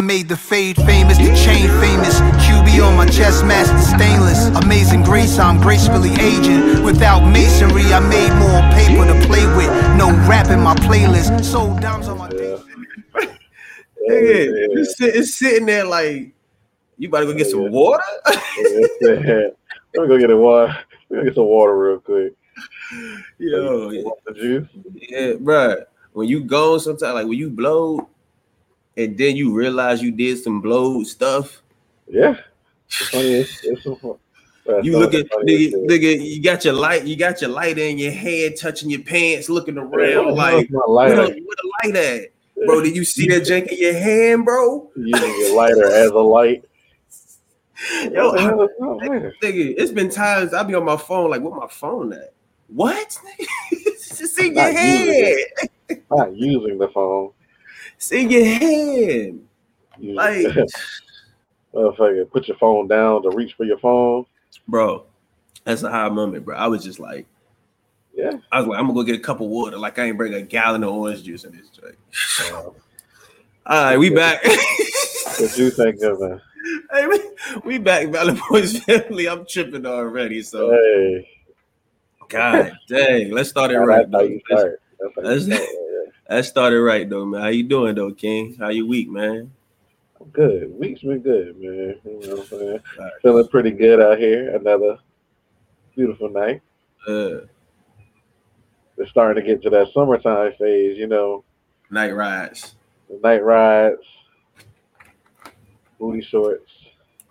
I made the fade famous, the chain famous. QB on my chest, master stainless. Amazing grace, I'm gracefully aging. Without masonry, I made more paper to play with. No rap in my playlist. Sold dimes on my day. Nigga, it's, it's sitting there like you about to go get some water. Yeah. water. Let me go get a water. Let me get some water real quick. Yo, Want the juice? yeah, bruh. When you go sometimes, like when you blow, and then you realize you did some blow stuff. Yeah. It's. It's, it's some fun. That's You look at nigga, nigga, you got your light, you got your light in your hand, touching your pants, looking Yeah, around like, where's my where the, light at, bro? Did you see that jank in your hand, bro? Using your lighter as a light. Yo, What the hell is that lighter? Nigga, it's been times I be on my phone like, where my phone at? What? Nigga? it's in your Not hand. using Not using the phone. In your hand. Using- Like, Motherfucker, put your phone down to reach for your phone. bro, that's a high moment, bro. I was just like, Yeah. I was like, I'm gonna go get a cup of water. Like I ain't bring a gallon of orange juice in this drink. All right, we back. what you think of that? hey, we, we back, Valley Boys family. I'm tripping already. So, Hey, God dang, let's start it right. you Let's, start. Let's- start. yeah. let's start it right though, man. How you doing though, King? How you week, man? I'm good. Week's been good, man. You know what I'm saying? Alright. Feeling pretty good out here. Another beautiful night. Uh, It's starting to get to that summertime phase, you know, night rides. night rides, booty shorts,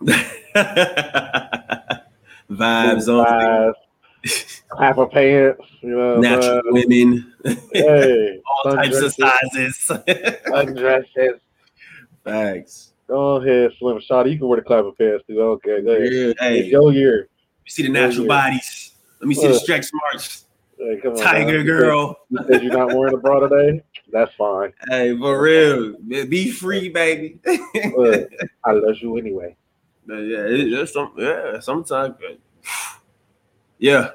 Vibes booty on thighs, clapper pants, you know, natural saying? women, hey, all types of sizes. Undresses. Facts. Go ahead, Slim Shotty. You can wear the clapper pants too. Okay, go ahead. Yeah, hey, It's your year. you see the natural bodies. Let me see the Uh, stretch marks. Hey, come on, Tiger now. girl. You said, you said you're not wearing a bra today? That's fine. Hey, for real. Be free, baby. Look, I love you anyway. But yeah, it, it's some yeah, sometimes yeah.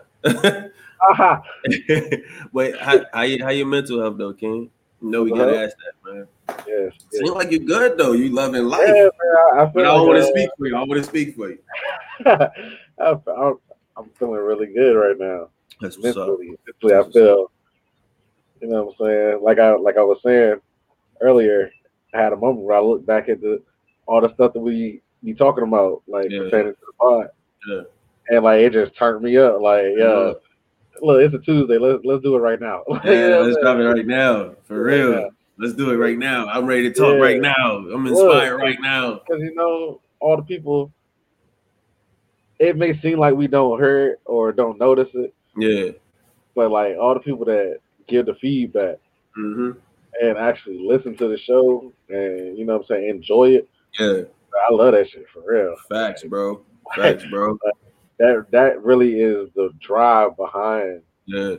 Aha. Wait, how, how you how your mental health though, King? You know we gotta Uh-huh. ask that, man. Yes. yes. Seems like you're good though. You loving life. Yeah, man, I, I But feel I don't like, want to uh, speak for you. I want to speak for you. I, I'm, I'm feeling really good right now. That's what's up. Mentally, mentally, I feel. You know what I'm saying? Like I like I was saying earlier, I had a moment where I looked back at the all the stuff that we be talking about, like Yeah. pertaining to the pod, Yeah. And like it just turned me up. Like, yeah, Yeah. look, it's a Tuesday. Let's let's do it right now. You know Yeah, let's drop it right now. For Yeah. real. Let's do it right now. I'm ready to talk Yeah. right now. I'm inspired right now. because you know all the people. It may seem like we don't hear or don't notice it, Yeah. but like all the people that give the feedback hmm and actually listen to the show and you know what I'm saying enjoy it. Yeah. I love that shit for real. Facts, bro. Facts, bro. That that really is the drive behind Yeah.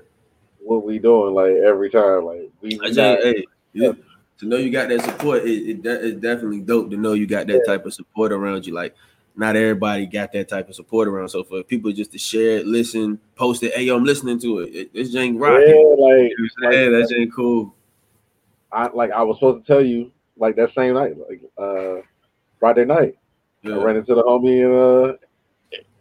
what we doing. Like every time, like we I not- hey, yeah, to know you got that support, it, it it's definitely dope to know you got that type of support around you. Like, not everybody got that type of support around. So for people just to share it, listen, post it, hey, yo, I'm listening to it. it this ain't yeah, rocking. like You know what I'm? That ain't cool. I like I was supposed to tell you like that same night, like uh Friday night. I Yeah, ran into the homie in uh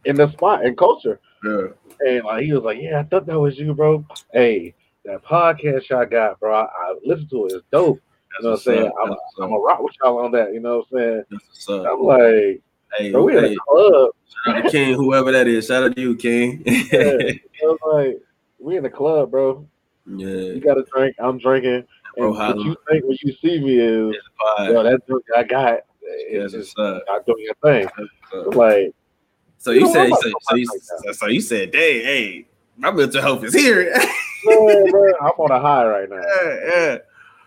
in the spot and culture. yeah. And like he was like, Yeah, I thought that was you, bro. Hey, that podcast y'all got, bro. I, I listened to it. It's dope. You know what I'm saying? I'm, I'm gonna rock with y'all on that, you know what I'm saying? I'm like, Hey, bro, we in hey, a club. shout out to King, whoever that is. Shout out to you, King. Yeah. I'm like, we in the club, bro. yeah. You got a drink, I'm drinking. Bro, And what holla. you think when you see me is, yo, that drink I got, it's just up. not doing your thing. That's I'm what's up. like, So You you said, so, so, you, like so, you said, "Dang, hey, my mental health is here." man, bro, I'm on a high right now. yeah, yeah.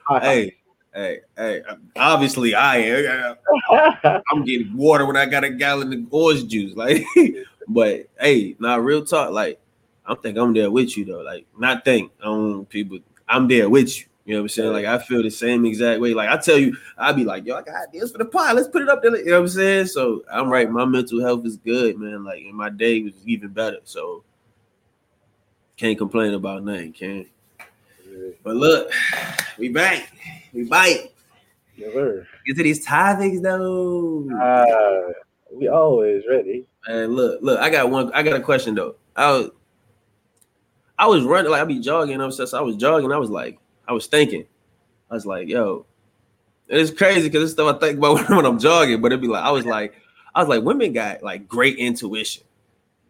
High, Hey, hey, hey. Obviously, I am. I'm getting water when I got a gallon of orange juice. Like, but hey, not real talk. Like, I think I'm there with you though. Like, not think on people. I'm there with you. You know what I'm saying? Like, I feel the same exact way. Like, I tell you, I'd be like, yo, I got ideas for the pod. Let's put it up there. You know what I'm saying? So I'm right. My mental health is good, man. Like, and my day was even better. So can't complain about nothing, can. But look, we back. We bite. Sir. Get to these topics though. Uh, we always ready. And look, look, I got one. I got a question though. I was, I was running like I be jogging. I'm so I was jogging. I was like, I was thinking, I was like, yo, it's crazy because it's stuff I think about when I'm jogging. But it'd be like, I was like, I was like, women got like great intuition.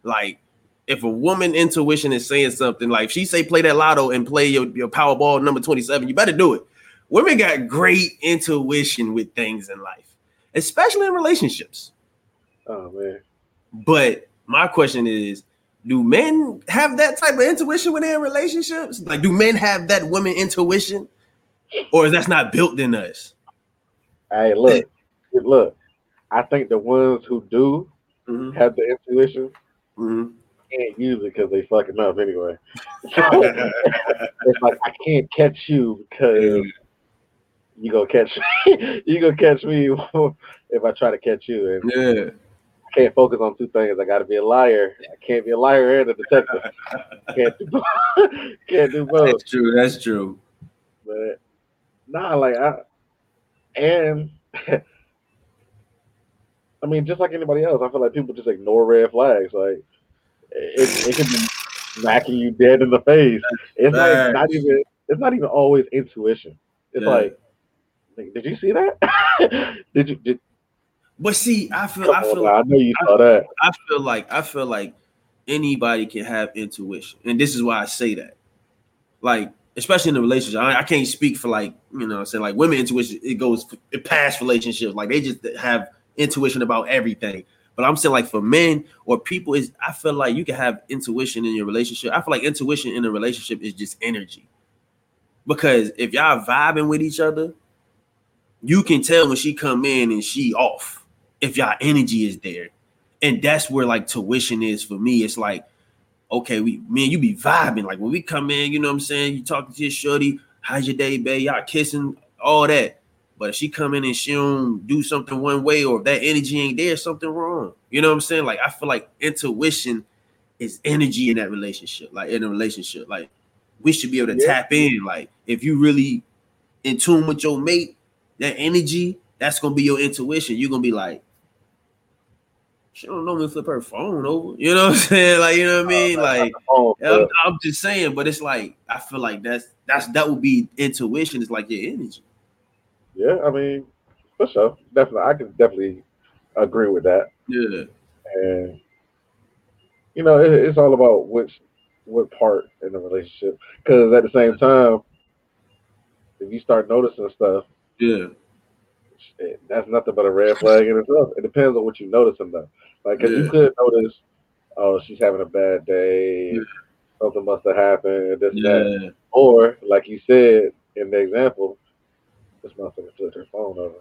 Like, if a woman intuition is saying something, like she say play that lotto and play your, your Powerball number 27, you better do it. Women got great intuition with things in life, especially in relationships. Oh man. But my question is, do men have that type of intuition when they're in relationships? Like, do men have that woman intuition, or is that not built in us? Hey, look, look. I think the ones who do Mhm, have the intuition mhm. can't use it because they fucking up anyway. it's like I can't catch you because you gonna catch me. you gonna catch me if I try to catch you, and yeah, can't focus on two things. I got to be a liar. I can't be a liar and a detective. can't do both. can't do both. that's true. That's true. But nah, like I and I mean, just like anybody else, I feel like people just ignore red flags. Like it, it can be smacking you dead in the face. It's like not even. It's not even always intuition. It's Yeah. like, like, did you see that? did you? Did, But see, I feel, come I feel, now, I know you saw that. I feel like, I feel like anybody can have intuition, and this is why I say that. Like, especially in the relationship, I, I can't speak for like, you know, I'm saying like women intuition. It goes it past relationships. Like they just have intuition about everything. But I'm saying like for men or people is I feel like you can have intuition in your relationship. I feel like intuition in a relationship is just energy. Because if y'all vibing with each other, you can tell when she come in and she off. If y'all energy is there. And that's where like tuition is for me. It's like, okay, we man, you be vibing. Like when we come in, you know what I'm saying? You talking to your shorty, how's your day, babe? Y'all kissing, all that. But if she come in and she don't do something one way, or if that energy ain't there, something wrong. You know what I'm saying? Like I feel like intuition is energy in that relationship, like in a relationship. Like we should be able to Yeah. tap in. Like if you really in tune with your mate, that energy, that's gonna be your intuition. You're gonna be like, she don't know me flip her phone over. You know what I'm saying? Like, you know what I mean? Like Oh, I'm, I'm just saying, but it's like I feel like that's that's that would be intuition. It's like your energy. yeah, I mean, for sure, definitely, I can definitely agree with that. Yeah. and you know it, it's all about which what part in the relationship because at the same time if you start noticing stuff Yeah. That's nothing but a red flag in itself it depends on what you noticing though like 'cause Yeah. you could notice oh she's having a bad day Yeah. something must have happened this that or like you said in the example this motherfucker flipped her phone over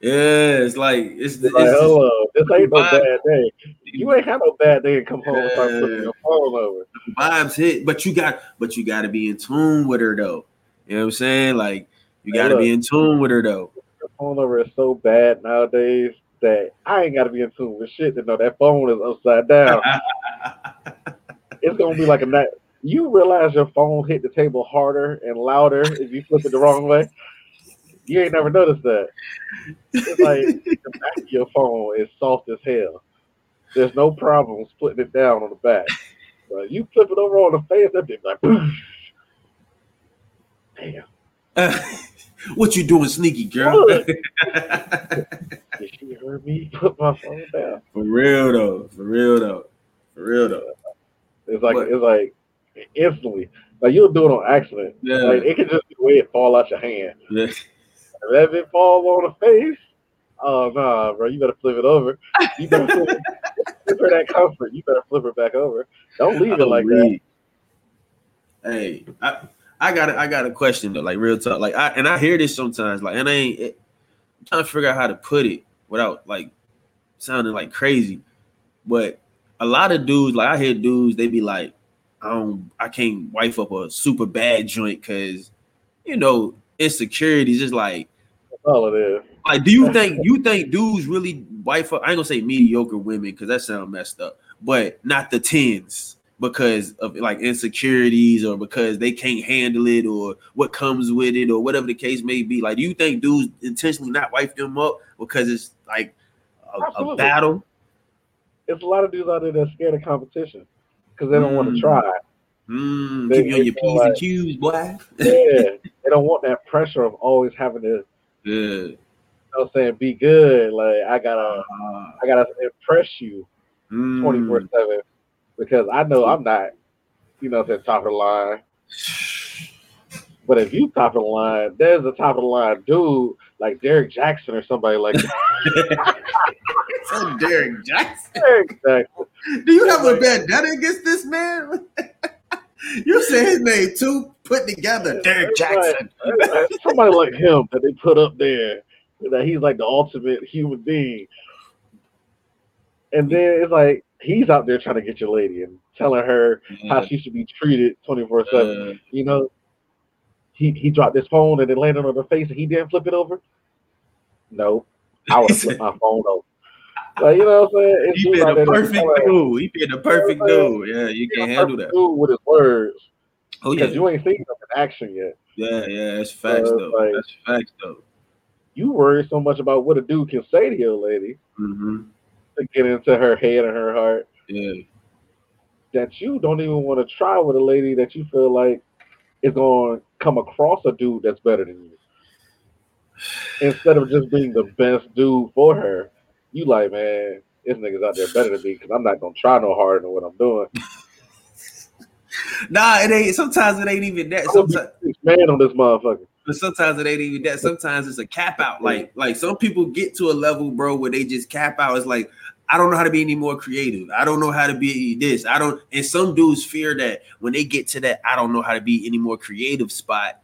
Yeah. It's like it's, the It's like, hello, this ain't no bad day. You ain't had no bad day and come home and start flipping your phone over. vibes hit, but you got but you got to be in tune with her though. You know what I'm saying? Like you got to be in tune with her though. Phone over is so bad nowadays that I ain't got to be in tune with shit to know that phone is upside down. it's gonna be like a night. You realize your phone hit the table harder and louder if you flip it the wrong way. You ain't never noticed that. It's like the back of your phone is soft as hell. There's no problem splitting it down on the back. But you flip it over on the face, that bitch like, damn. what you doing, sneaky girl? Did she heard me put my phone down? For real though. For real though. For real though. It's like But- it's like instantly. Like you'll do it on accident. Yeah. Like it can just be the way it fall out your hand. Yeah. If it fall on the face, oh nah, bro, you better flip it over. You better flip, it, give her that comfort. You better flip her back over. Don't leave it like that. Hey, I, I got a, I got a question though, like real talk. Like I and I hear this sometimes, like, and I ain't it, I'm trying to figure out how to put it without like sounding like crazy. But a lot of dudes, like I hear dudes, they be like, I don't I can't wife up a super bad joint because you know, insecurities is like all it is. like, do you think you think dudes really wife up? I ain't gonna say mediocre women because that sounds messed up, but not the tens. Because of like insecurities or because they can't handle it or what comes with it or whatever the case may be? Like, do you think dudes intentionally not wife them up because it's like a, a battle? It's a lot of dudes out there that's scared of competition because they don't mm. want to try. Mm, they, keep you on your P's like, and Q's, boy. yeah, they don't want that pressure of always having to. Yeah. You know what I'm saying? Be good. Like I gotta, uh, I gotta impress you, twenty four seven, because I know I'm not, you know, at the top of the line. But if you top of the line, there's a top of the line dude like Derek Jackson or somebody like that. so Derrick Jaxn. Derrick Jaxn. Do you have a vendetta against this man? you say his name too, put together. Derek Jackson. Like, somebody like him that they put up there, that he's like the ultimate human being. And then it's like he's out there trying to get your lady and telling her yeah. how she should be treated 24 uh, 7. You know, he, he dropped his phone and it landed on her face and he didn't flip it over. No, I would have flipped my phone over. Like, you know what I'm saying? It's he been a perfect dude. He been a perfect dude. Yeah, you can't handle that. Dude with his words. Oh yeah, you ain't seen him in action yet. Yeah, yeah, that's facts though. Like, that's facts though. You worry so much about what a dude can say to your lady mm-hmm. To get into her head and her heart. Yeah. That you don't even want to try with a lady that you feel like is going to come across a dude that's better than you. Instead of just being the best dude for her, you like, man, this nigga's out there better than me because I'm not gonna try no harder than what I'm doing. nah, it ain't. Sometimes it ain't even that. Sometimes man on this motherfucker. But sometimes it ain't even that. Sometimes it's a cap out. Like like some people get to a level, bro, where they just cap out. It's like I don't know how to be any more creative. I don't know how to be this. I don't. And some dudes fear that when they get to that, I don't know how to be any more creative spot.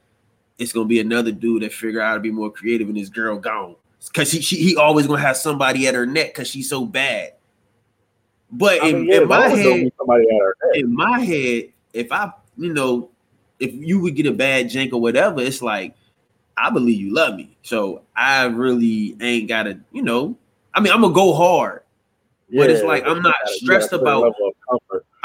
It's gonna be another dude that figure out how to be more creative, and this girl gone because he she, he always gonna have somebody at her neck because she's so bad. But in, mean, yeah, in my head, in my head, if I you know, if you would get a bad jank or whatever, it's like I believe you love me, so I really ain't gotta you know. I mean, I'm gonna go hard, yeah, but it's like I'm not stressed about.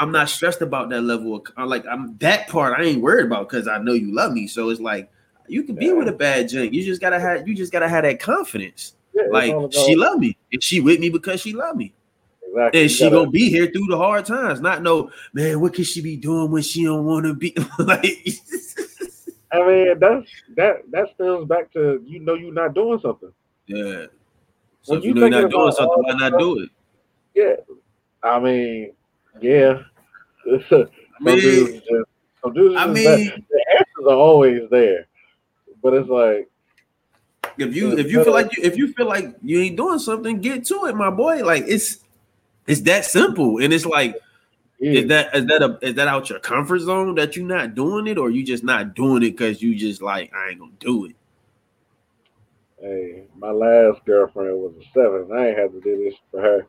I'm not stressed about that level of like I'm that part I ain't worried about because I know you love me. So it's like you can be with a bad junk. You just gotta have you just gotta have that confidence. Yeah, like she love me, and she with me because she love me. Exactly. And she gotta, gonna be here through the hard times. Not no man. What can she be doing when she don't want to be like? I mean, that's that that stems back to you know you're not doing something. Yeah. So when if you know you're not doing something, why not do it? Yeah. I mean, yeah. some I mean, dudes just, some dudes I mean, the answers are always there but it's like if you if you feel like you if you feel like you ain't doing something, get to it, my boy. Like it's it's that simple, and it's like. Yeah. Is that is that a is that out your comfort zone that you're not doing it, or you just not doing it because you just like I ain't gonna do it? Hey, my last girlfriend was a seven. I ain't had to do this for her.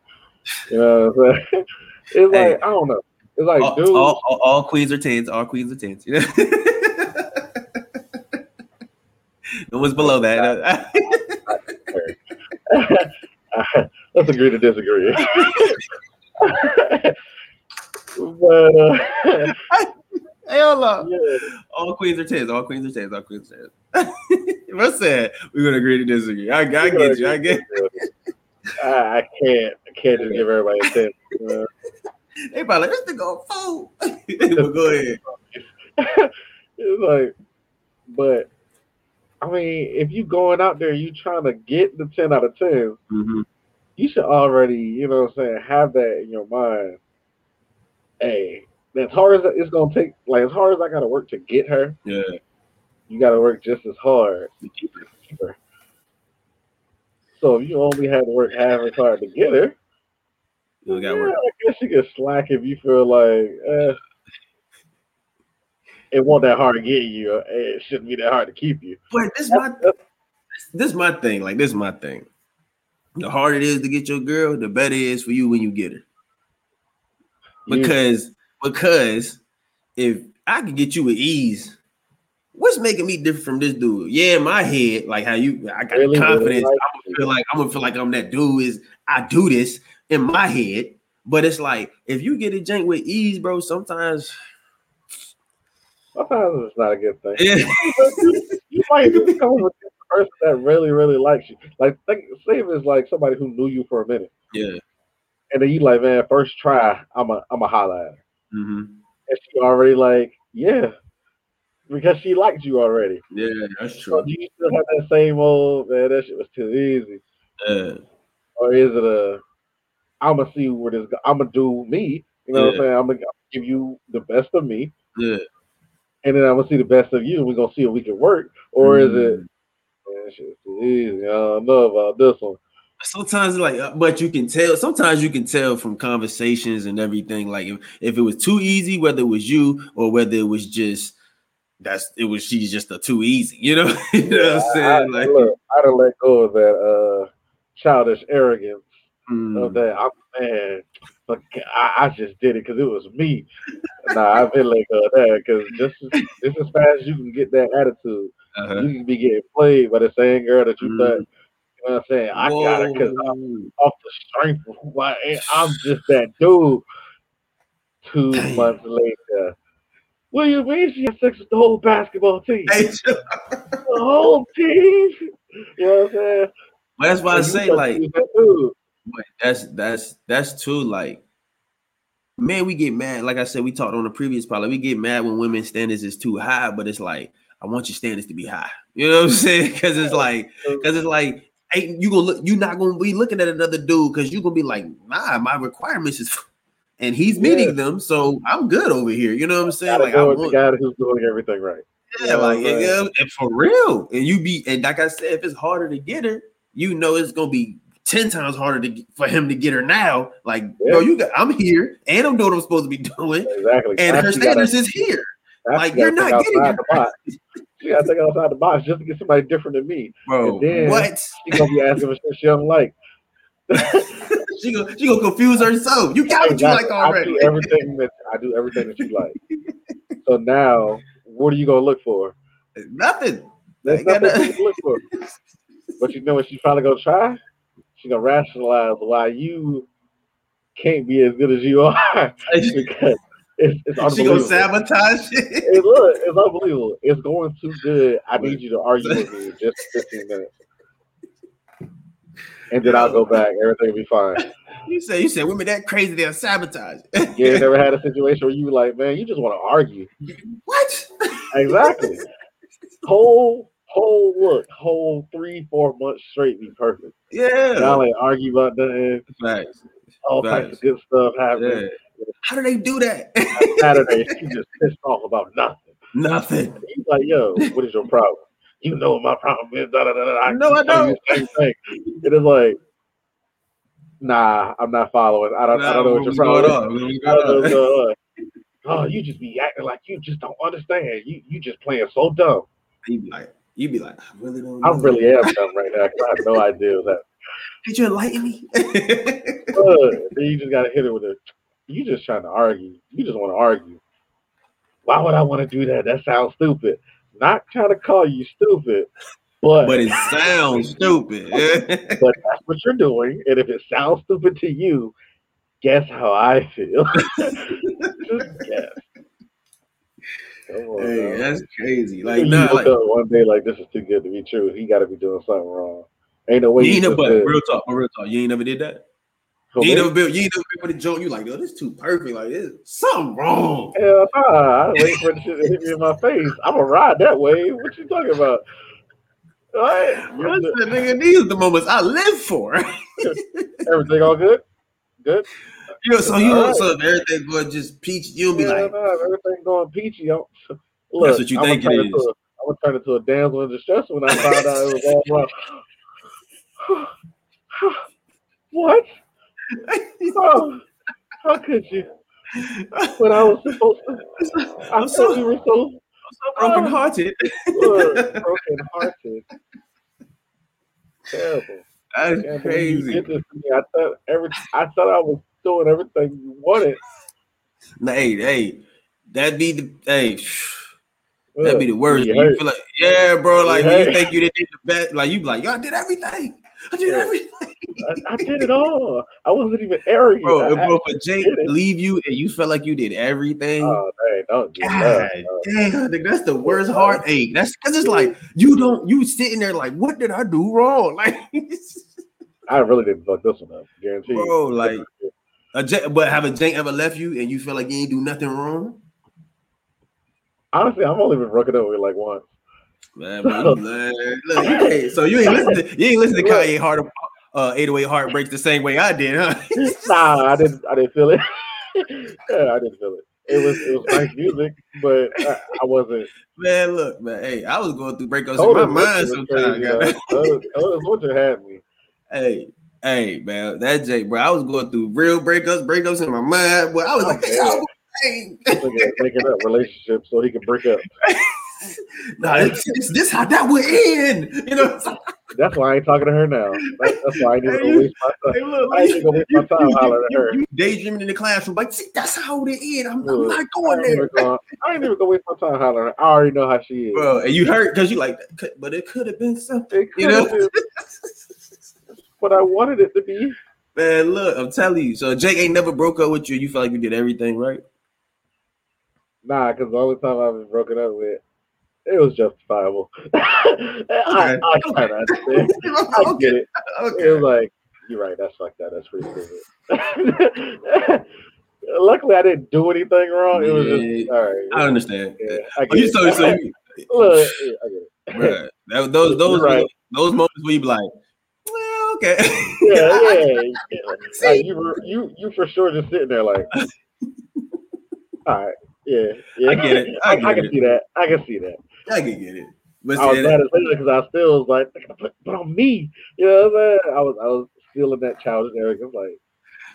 You know what I'm saying? It's hey, like I don't know. It's like all, dude, all, all, all, queens are tens. All queens are tens. You know? It was below that. Let's agree to disagree. but uh, hell no. Yeah. All queens are tens. All queens are tens. All queens are tens. What's that? We're gonna agree to disagree. I, I get you. I get. I, I can't. I can't just give everybody a ten. Uh, they probably like this nigga fool. but go ahead. it's like, but I mean, if you going out there, you trying to get the ten out of 10 mm-hmm. you should already, you know, what I'm saying, have that in your mind. Hey, as hard as it's gonna take, like as hard as I gotta work to get her, yeah, you gotta work just as hard to keep her. So if you only had to work half as hard to get her, you yeah, work. I guess you can slack if you feel like. Eh, it won't that hard to get you. It shouldn't be that hard to keep you. But this my this is my thing. Like this is my thing. The harder it is to get your girl, the better it is for you when you get her. Because yeah. because if I can get you with ease, what's making me different from this dude? Yeah, in my head, like how you I got really, confidence. Really like I'm gonna feel like I'm gonna feel like I'm that dude is I do this in my head. But it's like if you get a jank with ease, bro, sometimes Sometimes it's not a good thing. yeah, you might just come with a person that really, really likes you. Like, think, say if it's like somebody who knew you for a minute, yeah. and then you like, man, first try, I'm a, I'm a holla at her, hmm and she already like, yeah, because she liked you already. Yeah, that's So true. do you still have that same old man? That shit was too easy, Yeah, or is it a? I'm gonna see where this. I'm gonna do me. You know what I'm Yeah. saying? I'm gonna give you the best of me, yeah. And then I'm gonna see the best of you, we're gonna see if we can work. Or is it? Mm. Man, shit's too easy. I don't know about this one. sometimes like uh, but you can tell sometimes you can tell from conversations and everything like if, if it was too easy whether it was you or whether it was just that's it was she's just a too easy you know you know what i'm I, saying like look, I'd have let go of that uh, childish arrogance mm, of that. I'm man, but I, I just did it because it was me. Nah, I've been like of that because just just as fast as you can get that attitude, uh-huh. you can be getting played by the same girl that you Mm. thought. You know what I'm saying? I got it because I'm off the strength of who I am. I'm just that dude. Two Dang. months later. What do you mean she had sex with the whole basketball team? The whole team? You know what I'm saying? but that's why i And say like she was that dude. But that's that's that's too like man, we get mad. Like I said, we talked on the previous part. Like we get mad when women's standards is too high, but it's like I want your standards to be high. You know what I'm saying? Because it's like because it's like ain't you gonna look you're not gonna be looking at another dude because you're gonna be like, nah, my requirements is and he's meeting Yeah. them, so I'm good over here. You know what I'm saying? Like I with the guy who's doing everything right. yeah, like Yeah, yeah, and for real. And you be and like I said, if it's harder to get her, you know it's gonna be ten times harder to for him to get her now. Like, Yeah. bro, you got I'm here and I'm doing what I'm supposed to be doing, Exactly. and Now her she gotta- standards is here. like, you're not getting outside the box. She gotta think outside the box just to get somebody different than me. Bro, And then- what? She gonna be asking for shit she don't like. she gonna she gonna confuse herself. You got what you like already. I do everything that I do everything that you like. so now, what are you gonna look for? Nothing. There's nothing nothing. to look for. But you know what she's probably gonna try? She's gonna rationalize why you can't be as good as you are because it's, it's she gonna sabotage. It, look, it's unbelievable. It's going too good. I need you to argue with me just 15 minutes. And then I'll go back. Everything will be fine. You say you said women that crazy they'll sabotage. You ain't never had a situation where you were like, man, you just want to argue. what? Exactly. whole, whole look, whole three, four months straight be perfect. Yeah. Y'all ain't argue about nothing. Facts. All types of good stuff happening. Yeah. How do they do that? Saturday, she just pissed off about nothing. Nothing. He's like, yo, what is your problem? You know what my problem is. Da, da, da, da. No, I don't. Same thing. It is like, nah, I'm not following. I don't, I don't know what your problem is. going on? What's I don't know on? on. Oh, you just be acting like you just don't understand. You you just playing so dumb. You be like, you be like, I really don't. I really am dumb right now. I have no idea that. Could you enlighten me? Then you just gotta hit it with a. You just trying to argue. You just want to argue. Why would I want to do that? That sounds stupid. Not trying to call you stupid, but but it sounds stupid. but that's what you're doing. And if it sounds stupid to you, guess how I feel. Just guess. On, hey, man. that's crazy. Like, nah, like, one day like this is too good to be true. He got to be doing something wrong. Ain't no way. you ain't never, but real talk, real talk. You ain't never did that. "For You ain't never built. You ain't never been with a joke. You like, yo, this too perfect. Like, this something wrong. Hell nah. I wait for the shit to hit me in my face. I'm gonna ride that way. What you talking about? All right. I said, nigga, these are the moments I live for. Everything all good? Good? You so you right. so everything going just peachy. you'll be Yeah, like, nah, everything going peachy. I'm, look, That's what you I'm think it is. a- I'm gonna into a damsel in distress when I find out it was all wrong. what? Oh, how could you? When I was supposed to, I I'm thought so, we were so so broken hearted. broken hearted. Terrible. That's you crazy. did this to me. I thought every I thought I was doing everything you wanted. Nah, hey, hey, that'd be the hey, that'd be the worst. You You feel like, yeah, bro, like You when you think you did the best, like you be like, y'all did everything. I did everything. I, I did it all. I wasn't even arrogant. Bro, I bro, for Jake leave you and you felt like you did everything. Oh, dang, don't do that. damn, nigga, that's the worst heartache. That's because it's like you don't you sitting there like, what did I do wrong? Like, I really didn't fuck this one up. Guarantee. bro, like, a Jake, but have a Jake ever left you and you feel like you ain't do nothing wrong? Honestly, I've only been broken up with like once. Man, bro, man, look, so you ain't listen to you ain't listen to Kanye Heart uh 808 Heartbreaks the same way I did, huh? nah, I didn't. I didn't feel it. yeah, I didn't feel it. It was it was nice music, but I, I wasn't. Man, look, man, hey, I was going through breakups in my mind sometimes. crazy, goddamn. though. Otis- Otis Winter had me. Hey, hey, man, that Jake, bro, I was going through real breakups, breakups in my mind, but I was like, Oh, hey, making up relationships so he could break up. nah, this, this, this how that would end, you know? That's why I ain't talking to her now. That, that's why I need to waste my time. hey, look, I ain't even gonna waste my time hollering at her. you daydreaming in the classroom, like, see, that's how it end. I'm, I'm not going there, gonna, I ain't even gonna waste my time hollering. I already know how she is. bro. And you hurt because you like, "Could- but it could have been something, you know? what I wanted it to be. Man, look, I'm telling you. So Jake ain't never broke up with you. You felt like you did everything right. Nah, because the only time I've been broken up with, it was justifiable. I, I kind of understand. I get it. It was like, you're right. That's like that. That's pretty stupid. Luckily, I didn't do anything wrong. It was just all right. I understand. Yeah, I get you it. so so you, Look, I get it. bruh, that, those those right. those moments where you be like, okay, Yeah, yeah. yeah. Like, you, were- you, you for sure just sitting there like, all right, yeah, yeah. I get it. I get I can it. see that. I can see that. I can get it. But I was see, mad because I still was like, but, but on me, you know what I'm saying? I was, I was still in that childish arrogance, like.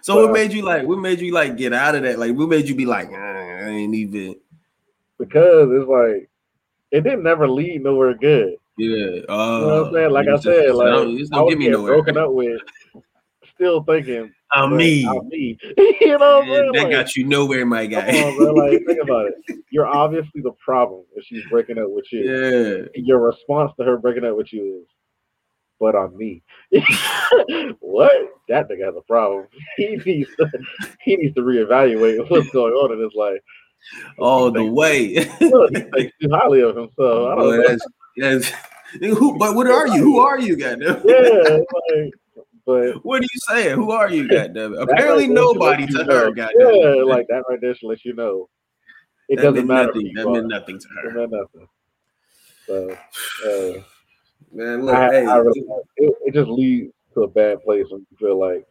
so what made you like? What made you like get out of that? Like, what made you be like, "Ah, I ain't even. because it's like it didn't never lead nowhere good. Yeah. Uh, You know what I'm saying? Like I said, just- like don't- it's was get me nowhere. broken up with, still thinking I'm me. I'm me. you know what I'm Yeah, saying? that Like, got you nowhere, my guy. on, bro. Like think about it. You're obviously the problem if she's breaking up with you. yeah. Your response to her breaking up with you is, "But on me." what? That nigga has a problem. He needs to. He needs to reevaluate what's going on in his life. All the way. Look, he thinks too highly of himself. I don't know. that's, that's, who, but what are you? Who are you, goddamn? Yeah, like, but What are you saying? Who are you, goddamn? it? Apparently, right nobody to know. her, goddamn. Yeah, like that right there should let you know. It that doesn't matter. nothing. That meant nothing to It her. meant nothing. So, uh, Man, look, I, hey, I really, it, it just leads to a bad place when you feel like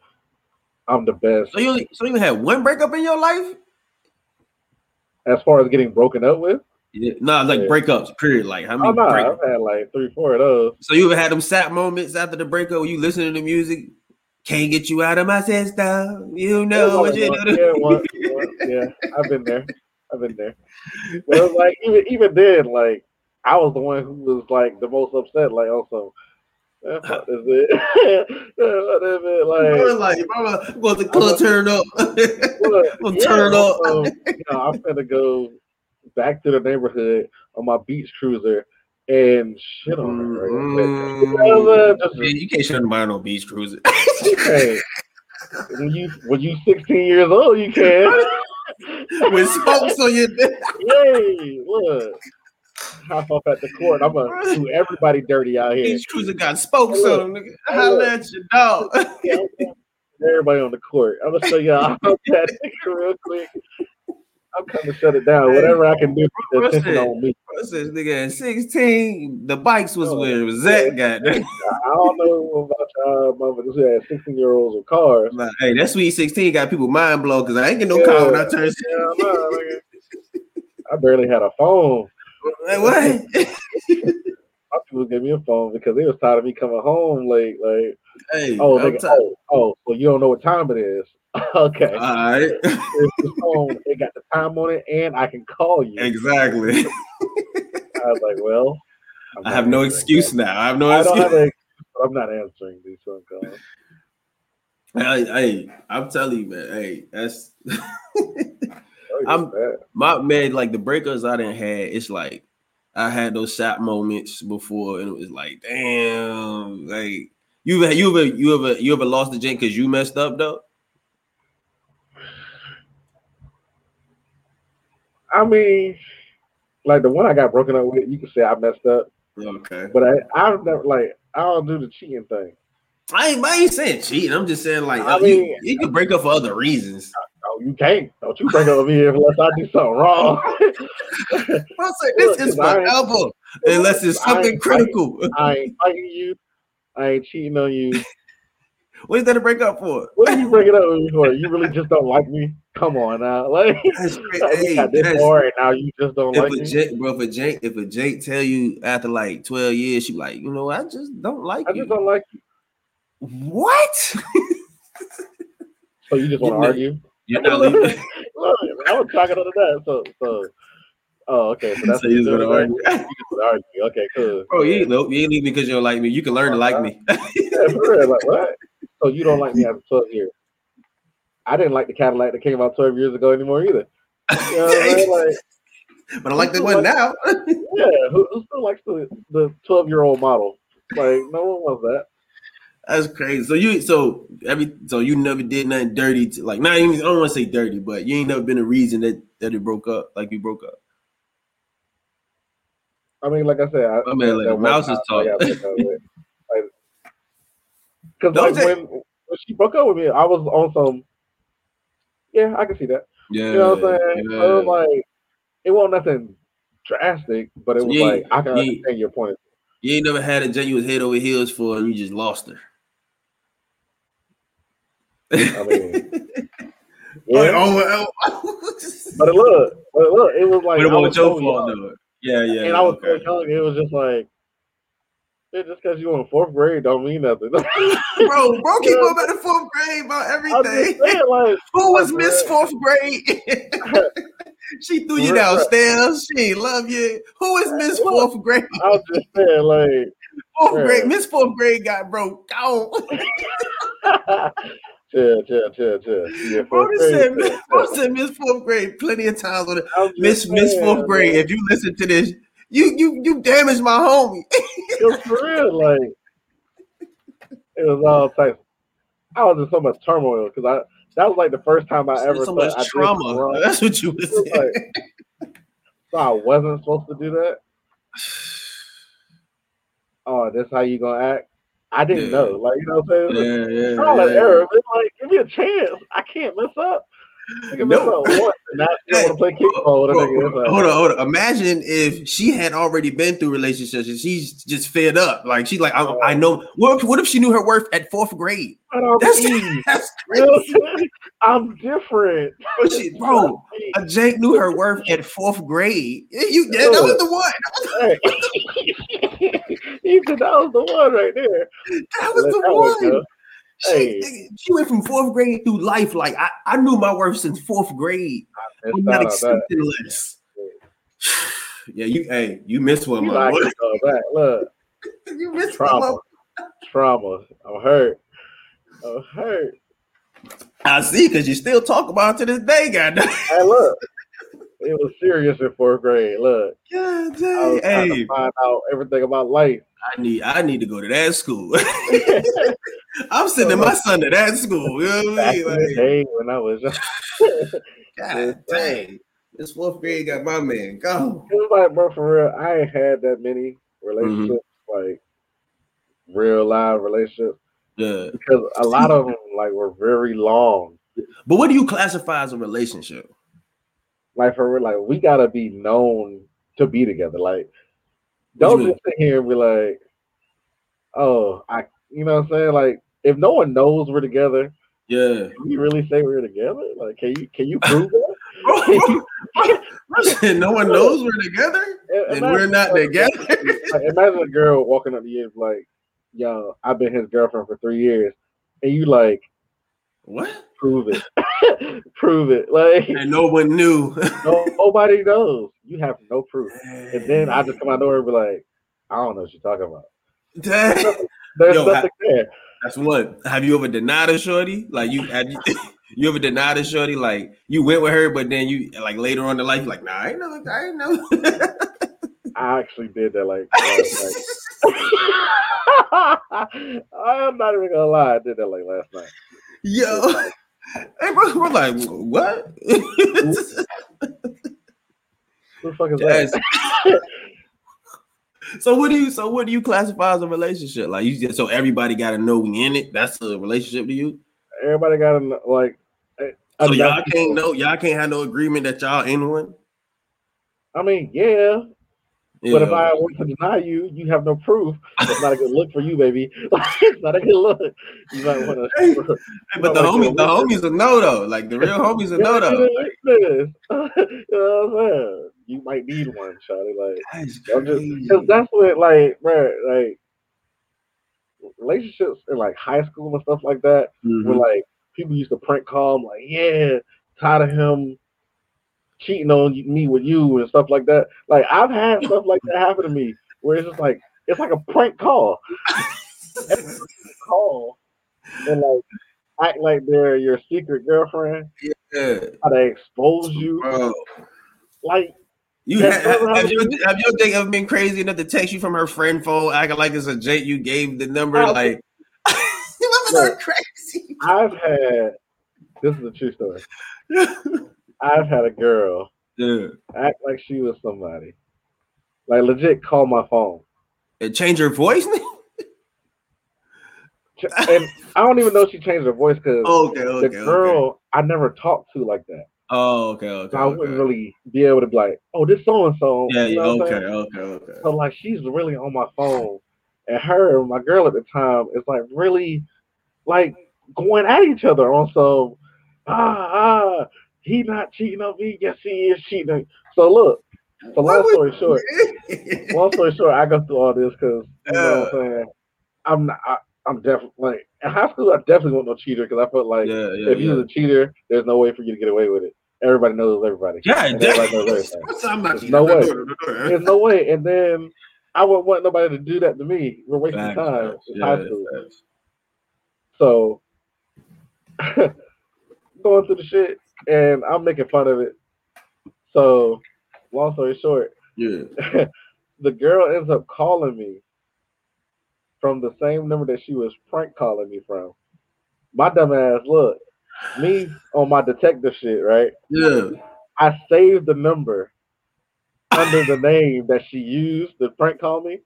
I'm the best. so you only, so you had one breakup in your life? As far as getting broken up with, Yeah. No, like Yeah. breakups. Period. Like how many? oh no, breakups? I've had like three, four of those. So you ever had them sad moments after the breakup where you listening to music? Can't get you out of my system. You know what you do. yeah, yeah, I've been there. I've been there. But it was like even even then, like I was the one who was like the most upset. Like also, this it. Fuck this it. Like like, I'm going to club turn up. yeah, turn up. you know, I'm gonna go back to the neighborhood on my beach cruiser and shit on her. Right? You know what I'm? Just- Man, you can't shut them down on beach cruiser. you can't. When you when you 16 years old, you can. With spokes on your Yay! Look, hop up at the court. I'm gonna do everybody dirty out here. beach cruiser got spokes Hey, on them. Holla at your dog. I'm gonna- everybody on the court. I'm gonna show y'all how that real quick. I'm coming to shut it down. Whatever I can do to get What's attention on me. Nigga at 16? The bikes was Oh, where it was that guy. I don't know about y'all motherfuckers who had 16 year olds with cars. Like, hey, that sweet 16 got people mind blown because I ain't get no Yeah. car when I turned Yeah, I. I barely had a phone. Like, what? My people gave me a phone because they was tired of me coming home late. Like, hey, oh, nigga, tired. oh, oh, so you don't know what time it is? okay. All right. Phone. It got the time on it, and I can call you. exactly. I was like, well, I have no excuse that. now. I have no I don't excuse. have but I'm not answering these phone calls. Hey, hey, I'm telling you, man. Hey, that's Oh, I'm- my man. Like the breakups I didn't had. It's like I had those shot moments before, and it was like, damn, like You ever you ever you ever you ever lost the jank because you messed up though? I mean, like the one I got broken up with, you can say I messed up, Okay. but I I've never like I don't do the cheating thing. I ain't, I ain't saying cheating. I'm just saying like I mean- you, you can break up for other reasons. Oh, you can't. Don't you break up with me unless I do something wrong. I'm saying this is I forever unless it's something ain't- critical. I ain't fighting you. I ain't cheating on you. What is that to break up for? What are you breaking up with me for? You really just don't like me? Come on now. Like, That's crazy. got this far and now you just don't if like a me? Jake, bro, if a Jake, if a Jake tell you after like 12 years, she like, you know, I just don't like I you. I just don't like you. What? So you just want to argue? You're not leaving. Look, I was talking under that. So, so, oh, okay. So that's So you just what wanna you're argue. You just wanna argue. Okay, cool. Bro, you ain't, no, you ain't leaving because you don't like me. You can learn to like me. Yeah, for real. Like, what? So you don't like me after 12 years? I didn't like the Cadillac that came out 12 years ago anymore either. You know I mean? Like, but I like the one now. yeah, who, who still likes the the 12 year old model? Like, no one wants that. That's crazy. So you so every so you never did nothing dirty to like not even I don't want to say dirty, but you ain't never been a reason that that it broke up, like you broke up. I mean, like I said, I, My man, like, one mouse is I talking. got broke up with. Like, Cause like when, when she broke up with me, I was on some. Yeah, I can see that. Yeah. You know what I'm saying? yeah. So it was like it wasn't nothing drastic, but it was Yeah, like I can yeah. understand your point. You ain't never had a Jen you was head over heels for and you just lost her. I mean, yeah. oh, oh. But look, but look, it was like But it was your fault though. Yeah, yeah. and I was okay. so young. It was just like, yeah, just because you were in fourth grade don't mean nothing. bro, bro, keep going back to fourth grade about everything. saying, like, Who was like, Miss. Fourth Grade? she threw you downstairs. She ain't love you. Who is Miss Fourth Grade? I was just saying, like. Fourth Bruh. grade. Miss Fourth Grade got broke. Gone. chill, chill, chill. Yeah, Bro, fourth grade, said, Miss, chill, bro chill. said Miss Fourth Grade plenty of times on it. Miss Miss Fourth Grade. man. If you listen to this, you you you damaged my homie. It was for real, like it was all types. I was in so much turmoil because I that was like the first time I ever so much I trauma. something. That's what you was saying. Like, so I wasn't supposed to do that. Oh, that's how you gonna act? I didn't Yeah. know. Like you know what I'm saying? Yeah, yeah, Trial and error. It's like give me a chance. I can't mess up. I can mess No. up once and now you want to play kickball Bro, with a nigga. It's like, hold on, hold on. Imagine if she had already been through relationships and she's just fed up. Like she's like, I, I know. What if, what if she knew her worth at fourth grade? That's, that's crazy. I'm different. Bro, she, bro, a Jake knew her worth at fourth grade. You, yeah, that was the one. Hey. you said that was the one right there. That was Let the that one one. go. She, Hey. she went from fourth grade through life. Like I, I knew my worth since fourth grade. I'm not not on that. accepting less. Yeah, you hey, you missed one, You my like back. Look, You missed one, trauma, my trauma. I'm hurt. I'm hurt. I see, because you still talk about it to this day, goddamn. Hey, look. It was serious in fourth grade. Look, God I dang. was trying Hey, to find out everything about life. I need I need to go to that school. I'm sending my son to that school. You know what I mean? Like, day when I was young. God dang. This fourth grade got my man. Go. It was like, bro, for real, I ain't had that many relationships, mm-hmm. like real live relationships, Yeah. because a lot of them like were very long. But what do you classify as a relationship? Like for real, like we gotta be known to be together. Like, don't just sit here and be like, oh, I, you know what I'm saying? Like, if no one knows we're together, Yeah. can you really say we're together? Like, can you can you prove that? no one knows we're together and we're not together. Like, imagine a girl walking up to you like, yo, I've been his girlfriend for three years, and you like what? prove it, prove it. Like And no one knew. no, nobody knows. You have no proof. And then I just come out door and be like, I don't know what you're talking about. Dang. There's Yo, nothing there. That's one. Have you ever denied a shorty? Like you, have you, you ever denied a shorty? Like you went with her, but then you like later on in life, you're like, nah, I ain't know, I ain't know. I actually did that like night. I'm not even gonna lie, I did that like last night. Yo. Hey, bro, we're like, what? Who the fuck is that? Yes. so what do you so what do you classify as a relationship? Like you just so everybody gotta know we in it. That's a relationship to you. Everybody got to like. Eh, so y'all can't know y'all can't have no agreement that y'all in one. I mean, yeah, Yeah. but if I were to deny you, you have no proof. It's not a good look for you, baby. it's not a good look. You might want to. Hey, but the homies, the homies are no though. Like the real homies are no though. you know what I'm saying? You might need one, Charlie. Like, That's because that's what, like, bro, like relationships in like high school and stuff like that. Mhm. Where like people used to prank call him, like, yeah, tired of him cheating on me with you and stuff like that. Like, I've had stuff like that happen to me where it's just like it's like a prank call. call and like act like they're your secret girlfriend, yeah, how they expose you. bro. Like, You have, have, your, have your thing ever been crazy enough to text you from her friend phone, acting like it's a Jake you gave the number? Oh. Like, you remember that crazy? I've had this is a true story. I've had a girl act like she was somebody. Like legit call my phone. and change her voice. And I don't even know she changed her voice because okay, okay, the okay. girl I never talked to like that. Oh, okay, okay. So I okay. wouldn't really be able to be like, oh, this so and so. Yeah, You know okay, okay, okay. So like she's really on my phone, and her, my girl at the time, is like really like going at each other on so ah ah he not cheating on me, yes he is cheating. So look, so Why long would- story short, long story short, I go through all this because you know what I'm uh. saying. I'm not. I, I'm definitely like in high school. I definitely wasn't no cheater because I felt like yeah, yeah, if you yeah. was a cheater, there's no way for you to get away with it. Everybody knows everybody. Yeah, And everybody knows damn. everything. I'm not There's no way. doing it, I'm not doing There's no way. And then I wouldn't want nobody to do that to me. We're wasting Facts, time facts, in yeah, high school. facts. So going through the shit and I'm making fun of it. So long story short, Yeah. the girl ends up calling me from the same number that she was prank calling me from. My dumb ass, look, me on my detective shit, right? Yeah. I saved the number under the name that she used to prank call me.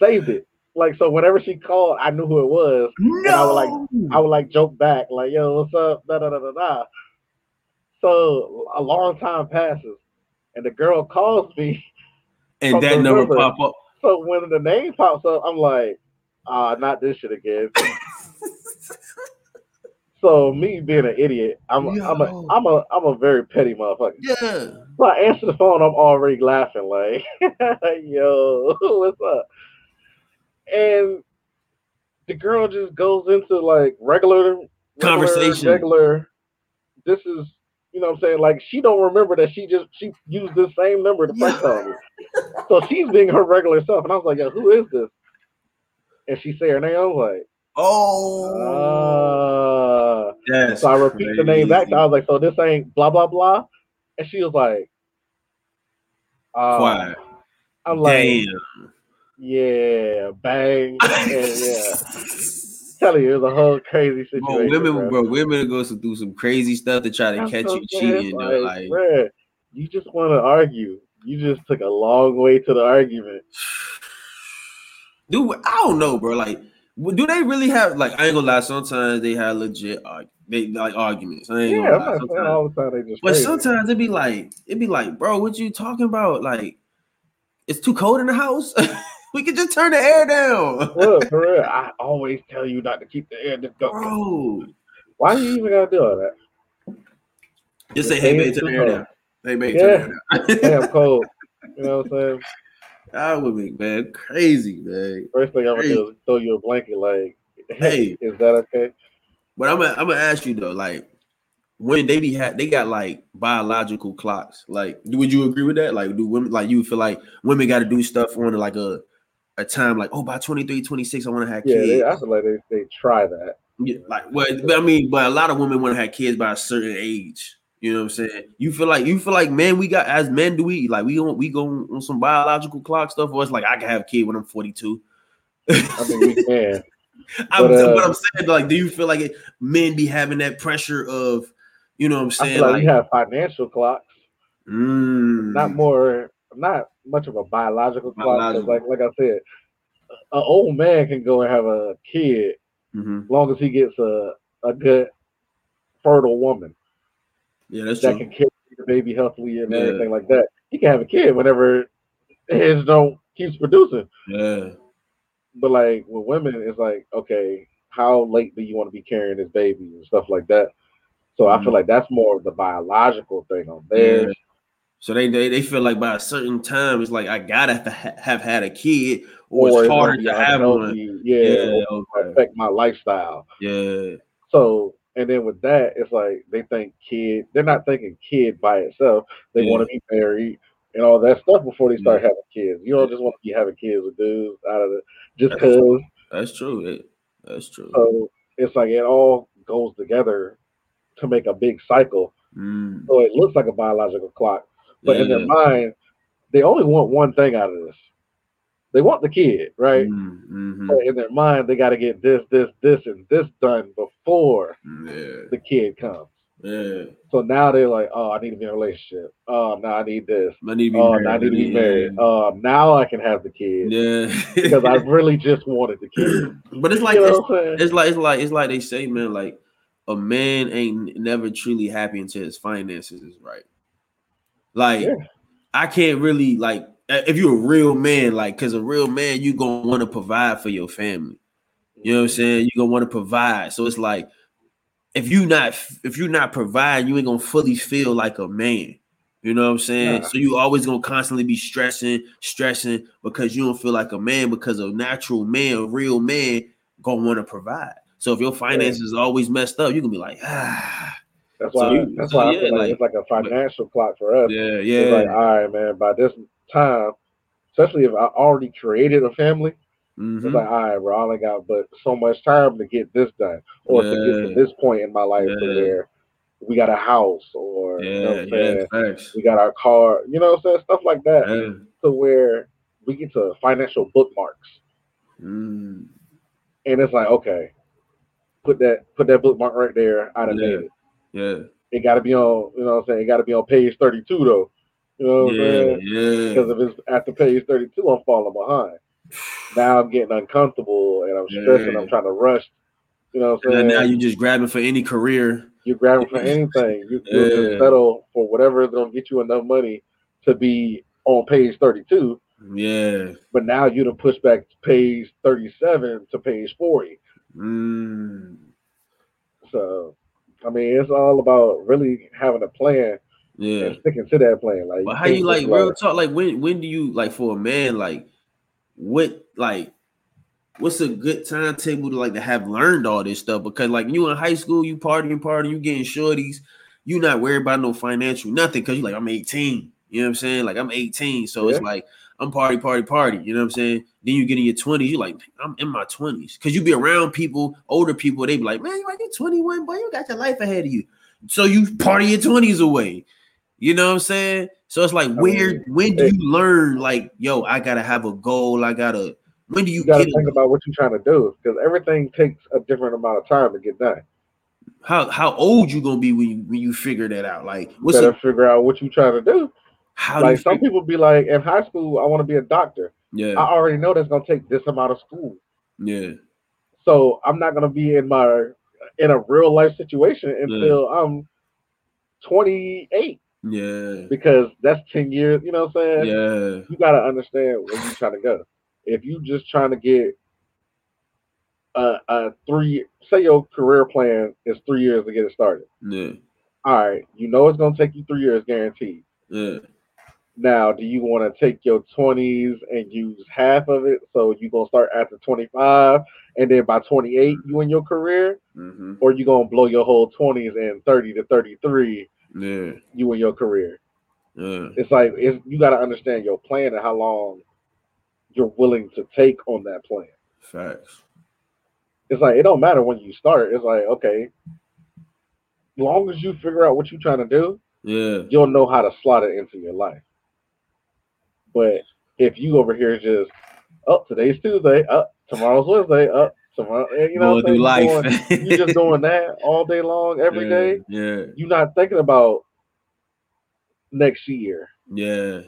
Saved it. Like so whenever she called, I knew who it was. No. I would like- I would like joke back, like, yo, what's up? Da da da da da. So a long time passes and the girl calls me. and that number number. pop up. So when the name pops up, I'm like, ah, not this shit again. So me being an idiot, I'm I'm a. I'm a I'm a very petty motherfucker. Yeah. So I answer the phone, I'm already laughing, like, yo, what's up? And the girl just goes into like regular, regular Conversation. Regular. This is, you know, what I'm saying, like, she don't remember that she just she used the same number to prank call me. So she's being her regular self, and I was like, yo, who is this? And she said her name. I was like, Oh. ah. That's So I repeat the name back. I was like, so this ain't blah blah blah, and she was like, uh, Quiet. I'm like, Damn. yeah, bang, and yeah. Tell you, it was a whole crazy Bro, women, bro, women go through some crazy stuff to try to That's catch what you cheating. though. Like, bruh, you just want to argue. You just took a long way to the argument. dude, I don't know, bro. Like, do they really have like? I ain't gonna lie. Sometimes they have legit, arg- they like arguments. I ain't Yeah, gonna lie. Sometimes- all the time they just. But crazy. sometimes it be like, it'd be like, bro, what you talking about? Like, it's too cold in the house. we could just turn the air down, Look, for real, I always tell you not to keep the air just go. bro. Why you even gotta do all that? Just say, hey, babe, turn the air down. Hey, babe, turn the air down. Damn cold. You know what I'm saying? That would be man crazy, man. First thing I'm gonna do is throw you a blanket. Like, Hey. is that okay? But I'm gonna I'm gonna ask you though, like when they be had they got like biological clocks. Like, would you agree with that? Like, do women like you feel like women got to do stuff on like a a time like oh by 23, 26, I want to have Yeah, kids. they, I feel like they, they try that. Yeah, like well, but I mean, but a lot of women want to have kids by a certain age. You know what I'm saying? You feel like you feel like man, we got as men, do we like we on we go on some biological clock stuff, or it's like I can have a kid when I'm 42. I mean, we can. I'm, But, uh, what I'm saying, like, do you feel like it, men be having that pressure of, you know what I'm I saying? feel like, Like, we have financial clocks, mm, not more, not much of a biological clock. like like I said, an old man can go and have a kid mhm. as long as he gets a a good fertile woman yeah, that's that true. can carry the baby healthily and Yeah. everything like that. He can have a kid whenever his don't keeps producing. Yeah, But like with women, it's like, okay, how late do you want to be carrying this baby and stuff like that? So I Mhm. feel like that's more of the biological thing on theirs. Yeah. So they, they they feel like by a certain time, it's like I gotta ha- have had a kid, or, it's it harder to have one. Yeah, Yeah, okay. affect my lifestyle. yeah, So and then with that, it's like they think kid. They're not thinking kid by itself. They Yeah. want to be married and all that stuff before they start Yeah. having kids. You don't just want to be having kids with dudes out of the just because. that's true. That- That's true. So it's like it all goes together to make a big cycle. Mm, So it looks like a biological clock, but in their yeah. mind, they only want one thing out of this. They want the kid, right? Mm, mhm. But in their mind, they got to get this, this, this, and this done before Yeah, the kid comes. yeah. So now they're like, oh, I need to be in a relationship. Oh, now I need this. I need to be Oh, married. now I need to be Yeah. married. Oh, now I can have the kid Yeah, because I really just wanted the kid. but it's like you it's, know it's like it's like it's like they say, man. Like a man ain't never truly happy until his finances is right. Like Yeah. I can't really like if you're a real man, like because a real man, you gonna want to provide for your family. You know what I'm saying? You're gonna want to provide. So it's like if you not if you're not providing, you ain't gonna fully feel like a man. You know what I'm saying? Nah. So you always gonna constantly be stressing, stressing because you don't feel like a man because a natural man, a real man, gonna want to provide. So if your finances is always messed up, you can be like, ah, That's why. that's so why I yeah, feel like, like- it's like a financial clock for us. yeah, It's like, all right, man. By this time, especially if I already created a family, Mhm. it's like, all right, bro. I only got but so much time to get this done, or to get to this point in my life Yeah. where we got a house, or you know yeah, I'm yeah, saying? facts. we got our car. You know what I'm saying? Stuff like that. Yeah. To where we get to financial bookmarks, Mm. and it's like, okay, put that put that bookmark right there. I done Yeah. made it. Yeah, It got to be on. You know what I'm saying? It got to be on page 32 though. You know what I'm yeah, saying? yeah. because if it's after page 32, I'm falling behind. Now I'm getting uncomfortable and I'm stressing. Yeah. I'm trying to rush. You know what I'm And saying? now you're just grabbing for any career. You're grabbing for anything. You, You'll just settle for whatever is going to get you enough money to be on page 32. Yeah. But now you done push back page 37 to page 40. Mm. So, I mean, it's all about really having a plan Yeah. and sticking to that plan. Like, But how you like real talk? Like when when do you like for a man like what like what's a good timetable to like to have learned all this stuff? Because like you in high school, you partying, partying, you getting shorties, you not worried about no financial nothing because you like I'm 18. You know what I'm saying? Like I'm 18, so it's like I'm party, party, party. You know what I'm saying? Then you get in your 20s, you're like I'm in my 20s because you be around people, older people. They be like, man, you like you're 21, boy, you got your life ahead of you. So you party your 20s away. You know what I'm saying? So it's like, where when do you learn? Like, yo, I gotta have a goal. I gotta. When do you, you got to get think it? about what you're trying to do because everything takes a different amount of time to get done. How how old you gonna be when you when you figure that out? Like, You what's better it? figure out what you're trying to do. How do like some people be like, in high school, I want to be a doctor. Yeah, I already know that's gonna take this amount of school, yeah, so I'm not gonna be in my in a real life situation until I'm 28 yeah, because that's 10 years. You know what I'm saying? yeah, You gotta understand where you're trying to go. If you just trying to get a, a three, say your career plan is three years to get it started. yeah, All right, you know it's gonna take you three years guaranteed. yeah, Now, do you want to take your 20s and use half of it? So you're going to start after 25, and then by 28, you in your career? hmm Or you going to blow your whole 20s and 30 to 33, yeah, you in your career? yeah, It's like, it's, you got to understand your plan and how long you're willing to take on that plan. facts. It's like, it don't matter when you start. It's like, okay, long as you figure out what you're trying to do, Yeah. you'll know how to slot it into your life. But if you over here just, oh, today's Tuesday, up, tomorrow's Wednesday, up, tomorrow, eh, you know, Going what I'm through saying? You, doing, you just doing that all day long, every yeah. day. Yeah. You're not thinking about next year, Yeah.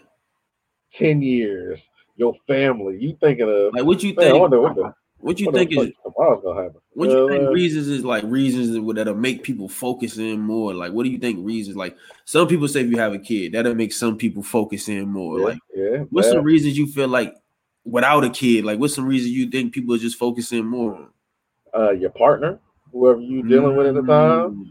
ten years, your family. You thinking of, Like what you man, I think? wonder what the, What do you what think is tomorrow's gonna happen. What do you think Uh, reasons is like reasons that- that'll make people focus in more? Like, what do you think reasons? Like, some people say if you have a kid, that'll make some people focus in more. yeah, Like, yeah, what's some reasons you feel like without a kid? Like, what's some reasons you think people are just focusing more uh, your partner, whoever you dealing with at the time. Mm,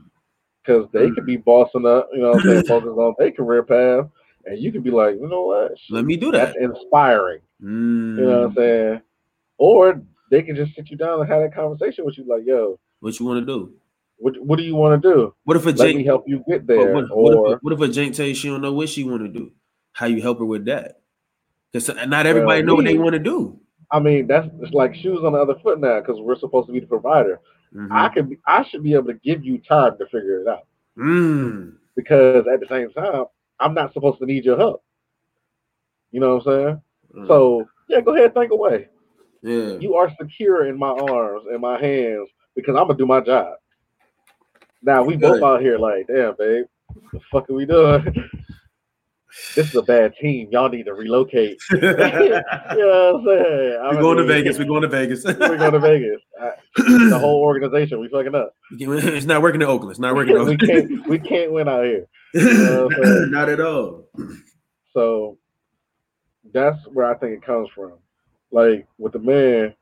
because they could be bossing up, you know, what I'm saying, focus on their career path, and you could be like, you know what, Let me do that. that's inspiring, Mm, you know what I'm saying, or they can just sit you down and have that conversation with you, like, yo, What you want to do? what what do you want to do? What if a Let Jake? me help you get there, what, what or if, what if a Jake tell you she don't know what she want to do? How you help her with that? Because not everybody Well, know what they want to do. I mean, that's it's like shoes on the other foot now because we're supposed to be the provider. Mhm. I could, be, I should be able to give you time to figure it out Mm. because at the same time, I'm not supposed to need your help. You know what I'm saying? Mm. So yeah, go ahead, think away. Yeah. you are secure in my arms and my hands because I'm gonna do my job. Now we both out here like, damn, babe, what the fuck are we doing? this is a bad team. Y'all need to relocate. you know what I'm saying? We're going to Vegas. We're going to Vegas. We're going to Vegas. I- the whole organization, we fucking up. it's not working in Oakland. It's not working in we Oakland. can't we can't win out here. know I'm saying? not at all. So that's where I think it comes from. Like with the man,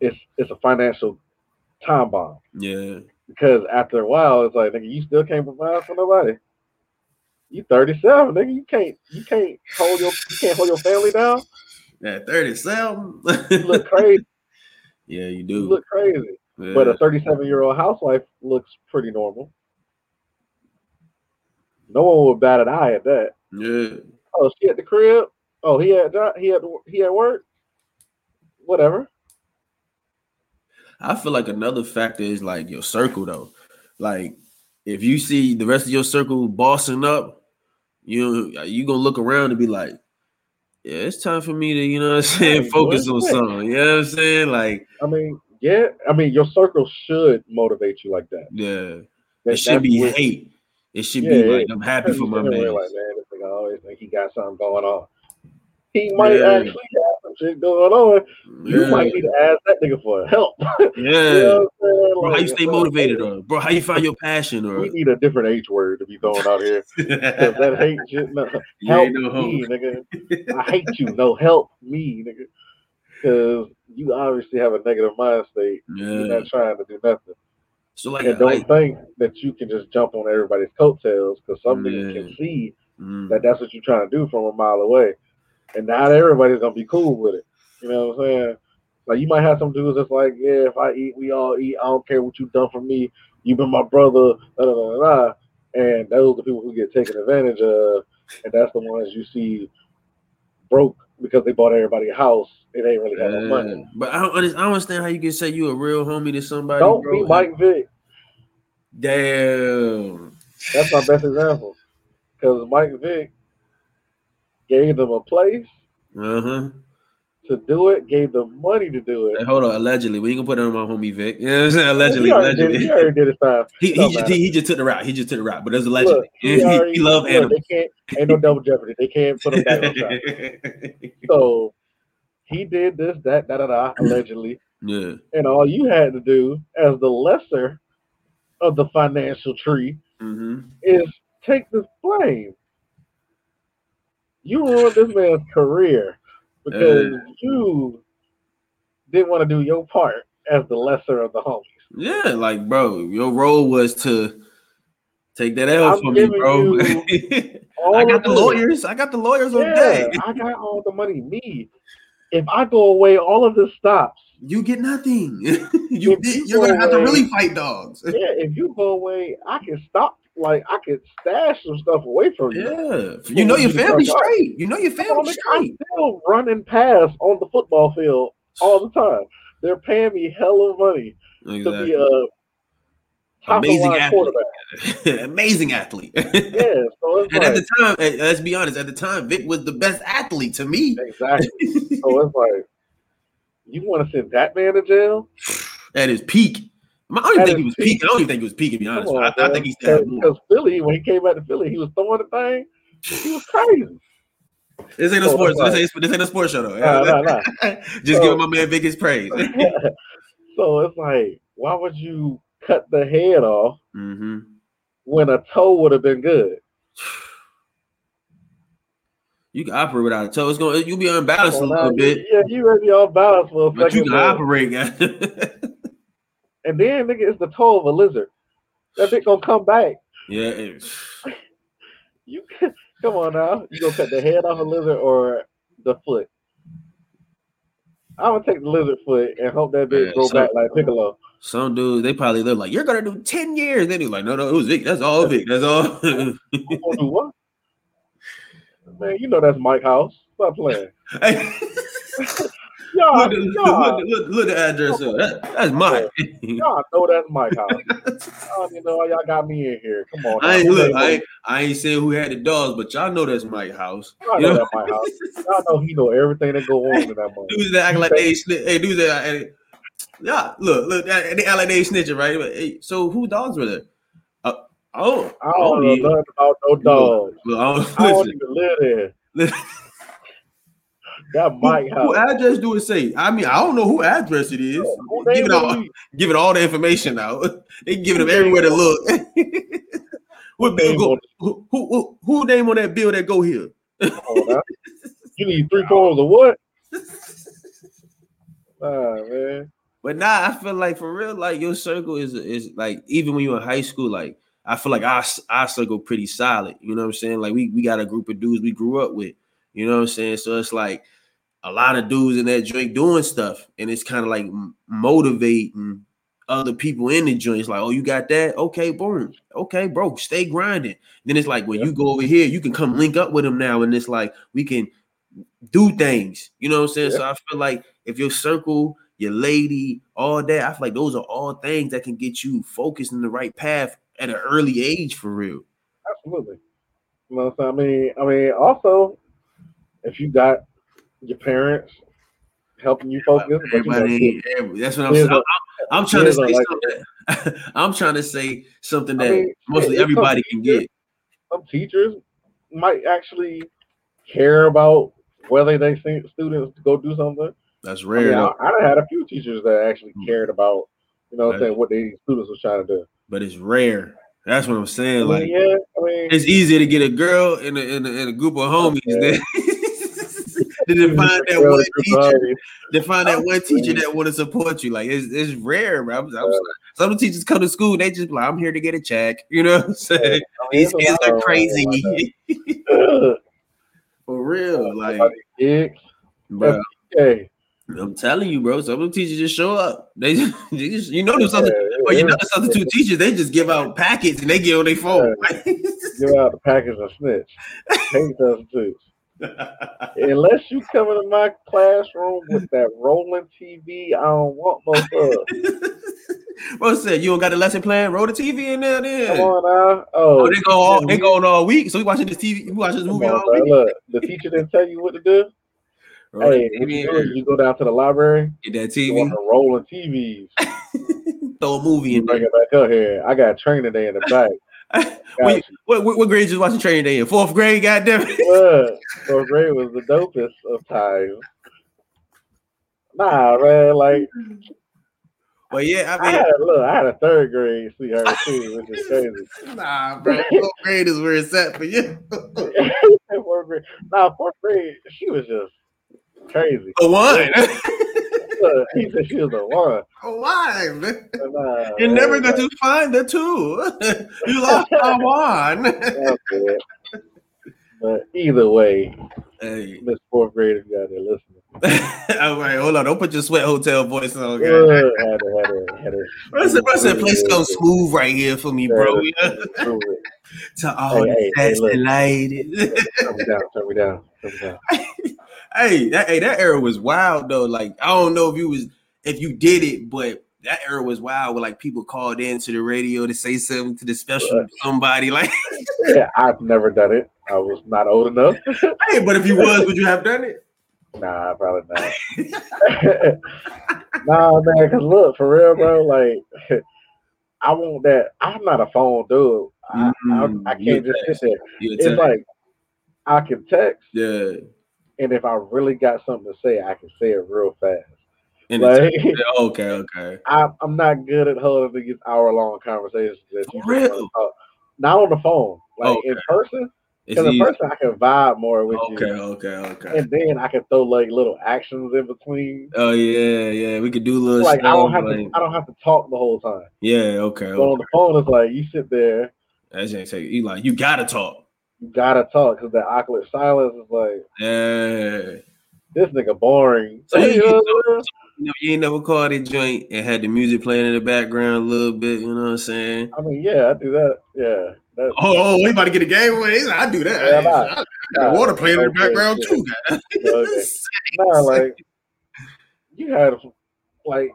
it's it's a financial time bomb. Yeah. Because after a while, it's like, nigga, you still can't provide for nobody. You 37, nigga. You can't you can't hold your you can't hold your family down. At 37. You look crazy. yeah, you do. You look crazy. Yeah. But a 37 year old housewife looks pretty normal. No one would bat an eye at that. yeah. Oh, she at the crib. Oh, he had. Uh, he had he had work. Whatever. I feel like another factor is like your circle though. Like if you see the rest of your circle bossing up, you you gonna look around and be like, yeah, it's time for me to, you know what I'm saying, Hey, focus on something. You know what I'm saying? Like, I mean, yeah. I mean, your circle should motivate you like that. yeah, That- it should be what- hate. It should Yeah, be yeah. like I'm happy for my man. Like, man. nigga always think he got something going on. He might Yeah. actually have some shit going on. You Yeah. might need to ask that nigga for help. Yeah. You know what I'm saying? Bro, how you stay uh, motivated or bro, how you find your passion or We need a different H word to be thrown out here. that hate shit. No, help no me, hope. nigga. I hate you. No, help me, nigga. Because you obviously have a negative mind state. You're Yeah. not trying to do nothing. So like, And don't like think that you can just jump on everybody's coattails because some niggas Yeah. can see mm, that that's what you're trying to do from a mile away. And not everybody's gonna be cool with it. You know what I'm saying? Like you might have some dudes that's like, yeah, if I eat, we all eat. I don't care what you've done for me. You've been my brother. Da, da, da, da, da. And those are the people who get taken advantage of, and that's the ones you see broke because they bought everybody a house. It ain't really have no money. But I don't, I don't understand how you can say you a real homie to somebody. Don't bro. be Mike Vick. Damn. That's my best example. Because Mike Vick gave them a place Uh huh. to do it, gave them money to do it. Hey, hold on. Allegedly, we ain't gonna put it on my homie Vick. You know what I'm saying? Allegedly, he already, did, allegedly. he already did his time. He, he, just, he, just took the route. He just took the route, but that's allegedly. Look, he, already, he love look, animals. They can't ain't no double jeopardy. They can't put him back on track. So he did this, that, da da da, allegedly, yeah. and all you had to do as the lesser of the financial tree hmm is take the blame. You ruined this man's career because you didn't want to do your part as the lesser of the homies. Yeah, like bro, your role was to take that L I'm from me, bro. I got the lawyers. I got the lawyers on deck. I got all the money. Me, if I go away, all of this stops. You get nothing. you, you you're gonna go have to really fight dogs. Yeah, if you go away, I can stop. Like I could stash some stuff away from you. Yeah, you know your family's straight. You know your I'm still running past on the football field all the time. They're paying me hell of money to be a top Amazing athlete. quarterback. Amazing athlete. Yeah, so and like, at the time, let's be honest, at the time, Vick was the best athlete to me. exactly. so it's like, you want to send that man to jail? At his peak. I don't even think he was peak. I don't even think he was peak, to be honest. on, I, I think he still. Because Philly, when he came back to Philly, he was throwing the thing. He was crazy. This ain't a Oh, sports. that's This ain't, this ain't a sports show though. Nah, nah, nah. Just So- giving my man Vick his praise. so it's like, why would you cut the head off hmm when a toe would have been good? You can operate without a toe. It's going. You'll be unbalanced a little bit, Yeah, you may be off balance for a but you second. can but- operate. And then nigga, it's the toe of a lizard. That bitch gonna come back. yeah. You come on now. You gonna cut the head off a lizard or the foot? I'm gonna take the lizard foot and hope that bitch Man, go so- back like Piccolo. Some dudes, they probably they're like, "You're gonna do ten years." Then he's like, "No, no, it was Vick. That's all Vick. That's all." Do what? Man, you know that's Mike House. Stop playing. Y'all, look, y'all, look, look, look the address up. That, that's mine. y'all know that's Mike House. I don't even know why y'all got me in here. Come on. I ain't look. I ain't, I ain't saying who had the dogs, but y'all know that's Mike House. Y'all You know know? that Mike House. Y'all know he know everything that go on in that moment. Dudes that act like they snitch. Hey, dudes that hey, yeah, look, look, they act like they snitching, right? But, hey, so who dogs were there? Uh, oh, I don't know even- nothing about no dogs. Look, I don't, I don't listen, even live there. That Mike Who House. address do it say? I mean, I don't know who address it is. Who Give it all, he- giving all the information out. they giving them everywhere to look. what bill go? Who, who, who, who name on that bill that go here? Now. You need three forms of what? Nah, man. But nah, I feel like for real, like your circle is is like even when you're in high school, like I feel like our our circle pretty solid. You know what I'm saying? Like we we got a group of dudes we grew up with. You know what I'm saying? So it's like a lot of dudes in that joint doing stuff, and it's kind of like motivating other people in the joint. It's like, oh, you got that? Okay, boom. Okay, bro, stay grinding. Then it's like when Yeah. you go over here, you can come link up with them now, and it's like we can do things. You know what I'm saying? So I feel like if your circle, your lady, all that, I feel like those are all things that can get you focused in the right path at an early age for real. Absolutely. You know what I'm saying? I mean, I mean, also, if you got your parents helping you focus, but you got Everybody, every- that's what I'm saying. I'm, I'm- trying to say like- something. I'm trying to say something I that mean, mostly everybody can get. some teachers might actually care about whether they think students to go do something. That's I rare. mean, I, I had a few teachers that actually Hmm. cared about, you know, what I'm saying what their students were trying to do. but it's rare. That's what I'm I saying. mean, Like yeah, I mean, it's easier to get a girl in a, in a, in a group of homies Yeah. than, than to find that one teacher. To find that one teacher that want to support you, like it's, it's rare, bro. I'm- I'm- some teachers come to school, they just like, I'm here to get a check. You know what I'm saying? Mean, These kids are crazy. Ugh. For real. Like, bro, Hey, I'm telling you, bro. Some of them teachers just show up. They just, they just you know, them yeah, substitute, well, you know, yeah. the substitute teachers, they just give out packets and they get on their phone. give out the package of snitch. Hate substitutes. Unless you come into my classroom with that rolling TV, I don't want no stuff. bro said, you don't got a lesson plan? Roll the TV in there, then. Come on now. Oh, Oh, they go all they going all week. So we watching this TV, we watching this movie on, all bro. week. Look, the teacher didn't tell you what to do. Roll hey, you you go down to the library, Get that TV, the rolling TVs. throw a movie in bring there. it back up here. I got training day in the back. What, what, what, grade you watching training day in? Fourth grade, goddamn it. Look, fourth grade was the dopest of times. Nah, man, like But yeah, I I mean, had look, I had a third grade sweetheart too, which is crazy. nah, bro. Fourth grade is where it's at for you. fourth grade. Nah, fourth grade, she was just crazy. A one. Look, he said she was a one. One, man. And, uh, You're never going to find the two. you lost a one. But either way, hey. Miss fourth graders got there listening. All right, hold on. Don't put your sweat hotel voice on, guys. Look, had to, had to, had to. Bro said, bro said, play so smooth right here for me, bro. Yeah, to all Hey, the hey, hey, look. delighted. Turn me down, turn me down, turn me down. Hey, that hey, that era was wild though. Like I don't know if you was if you did it, but that era was wild where like people called in to the radio to say something to the special somebody. Like, yeah, I've never done it. I was not old enough. hey, but if you was, would you have done it? Nah, probably not. nah, man, cause look, for real, bro, like I want that. I'm not a phone dude. I, Mm, I, I you can't just text. sit there. It's like I can text, yeah. And if I really got something to say, I can say it real fast. And Like okay, okay. I, I'm not good at holding these hour long conversations. That you For real? Not on the phone, like in person. Because in person, I can vibe more with Okay, you, okay, okay. okay. and then I can throw like little actions in between. Oh yeah, yeah. We could do little Like I don't stuff, have to, I don't have to talk the whole time. yeah, okay. But on the phone, it's like you sit there, That ain't take you like you gotta talk. You gotta talk because that awkward silence is like Yeah. this nigga boring. So you- You know what I'm saying? You, know, you ain't never called a joint and had the music playing in the background a little bit, you know what I'm saying? I mean, yeah, I do that. Yeah, that, Oh, oh, oh we about to get a game away. I do that. Yeah, I, nah. I got nah, water playing in the background shit. too, guy. Okay. Nah, like you had like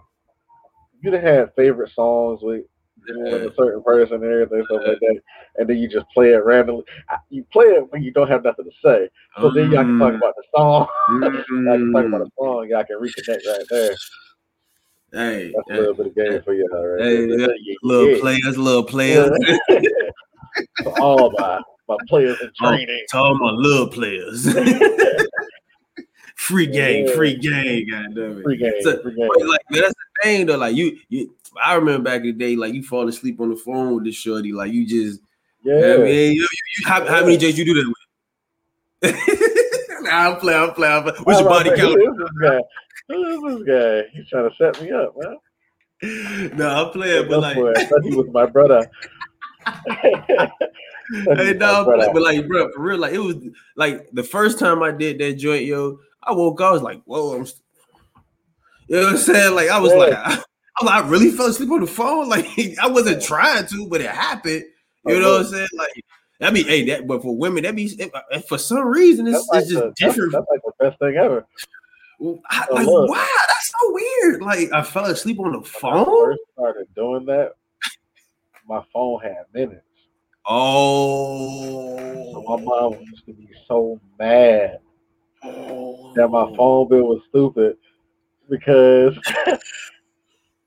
you done had favorite songs with you know, with a certain person and everything stuff like that, and then you just play it randomly. You play it when you don't have nothing to say, so then y'all can talk about the song. y'all can talk about the mm-hmm. song. Y'all can reconnect right there. Hey, That's a little bit of game for you, all right? Hey, Yeah, little yeah. players, little players. For all my my players in Oh, training. to all my little players. free game, Yeah. free game, goddamn it. Free game, So- free game. Like that's the thing though. Like you, you. I remember back in the day, like you fall asleep on the phone with the shorty. Like you just, Yeah, I mean, you, you, you, how, how many J's you do that with? nah, I'm playing, I'm playing. I'm playing. What's your body count? Who is this guy? Who is this guy? He's trying to set me up, man. no, I'm playing, but like, I thought he was my brother. hey, no, but like, bro, for real, like it was like the first time I did that joint, yo. I woke up, I was like, whoa, I'm. St-. You know what I'm saying? Like I was Yeah. like, I, I, really fell asleep on the phone. Like I wasn't trying to, but it happened. You Oh, know what I'm uh-huh. saying? Like, I mean, hey, that, but for women, that be uh, for some reason it's, That's like, it's just the, different. that's like the best thing ever. I, Oh, like, look. wow, that's so weird. Like, I fell asleep on the When I phone. first started doing that, my phone had minutes. Oh, So my mom used to be so mad that my phone bill was stupid because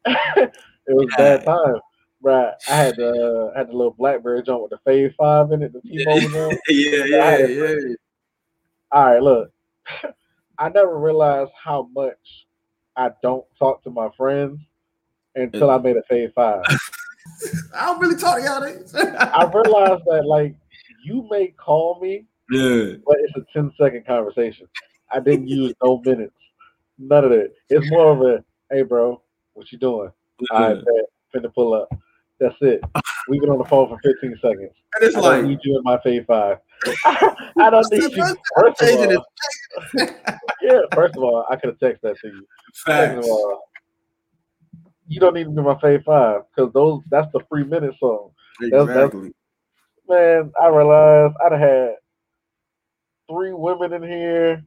it was bad time. Right, I had the I had the little BlackBerry jump with the Fave Five in it, the T-Mobile jump. yeah, yeah, yeah. All right, look, I never realized how much I don't talk to my friends until I made a Fave Five. I don't really talk to y'all. I realized that like you may call me, yeah, but it's a 10 second conversation. I didn't use no minutes, none of that. It's more of a hey, bro, what you doing? I bet finna pull up. That's it. We've been on the phone for 15 seconds. and it's I like don't need you in my Fave Five. I don't need you. First of all, yeah. First of all, I could have texted that to you. Second of all, you don't need to be my Fave Five because those that's the free minute song. that's- Exactly. Man, I realized I'd have had three women in here.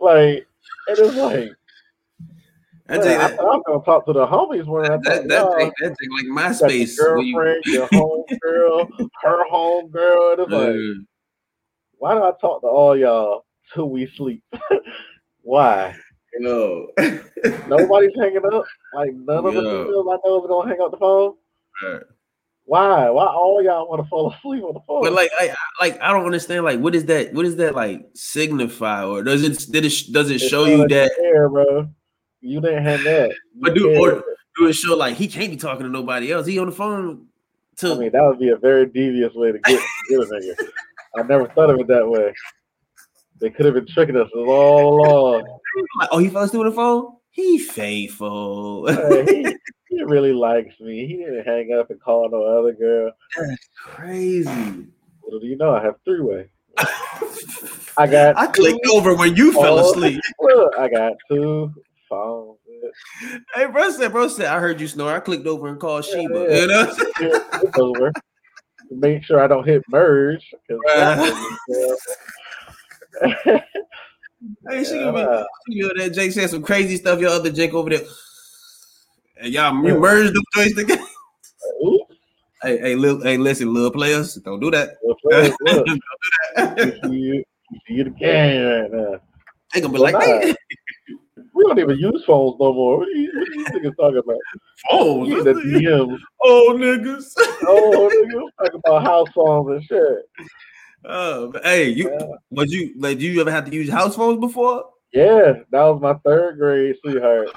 Like, and it's like, That man, I that, I was gonna talk to the homies when I that, that, take, that take like got your MySpace. when you- girlfriend, your home girl, her home girl. And it's like, why do I talk to all y'all till we sleep? why? no. Nobody's hanging up. Like none of the females I know is gonna hang up the phone. Right. Why? Why all y'all want to fall asleep on the phone? But like, I, like, I don't understand. Like, what is that? What does that like signify, or does it did it does it It's show you that? care, bro. You didn't have that. You But do or do it show like he can't be talking to nobody else? He on the phone to I mean, that would be a very devious way to get, get a nigga. I never thought of it that way. They could have been tricking us all along. like, oh, he fell asleep on the phone. He faithful. Hey, he, he really likes me. He didn't hang up and call no other girl. That's Crazy. Little do you know, I have three way. I got. I clicked two over when you fell asleep. Look, I got two phones. Hey, bro said, bro said, I heard you snore. I clicked over and called Sheba. Yeah. You know? Over. Make sure I don't hit merge. Hey, she gonna be, you know, that Jake said some crazy stuff. Your other Jake over there. Hey, y'all, we merged them joints together. Hey, hey, little, hey, listen, little players, don't do that. Look, look. You see you, you the game right now. They gonna be Well, like, hey, We don't even use phones no more. What are you, what are you niggas talking about? phones. You in the DMs. Oh, niggas. Oh, niggas talking about house phones and shit. Oh, hey, you, Yeah. was you like? You ever had to use house phones before? Yeah, that was my third grade sweetheart.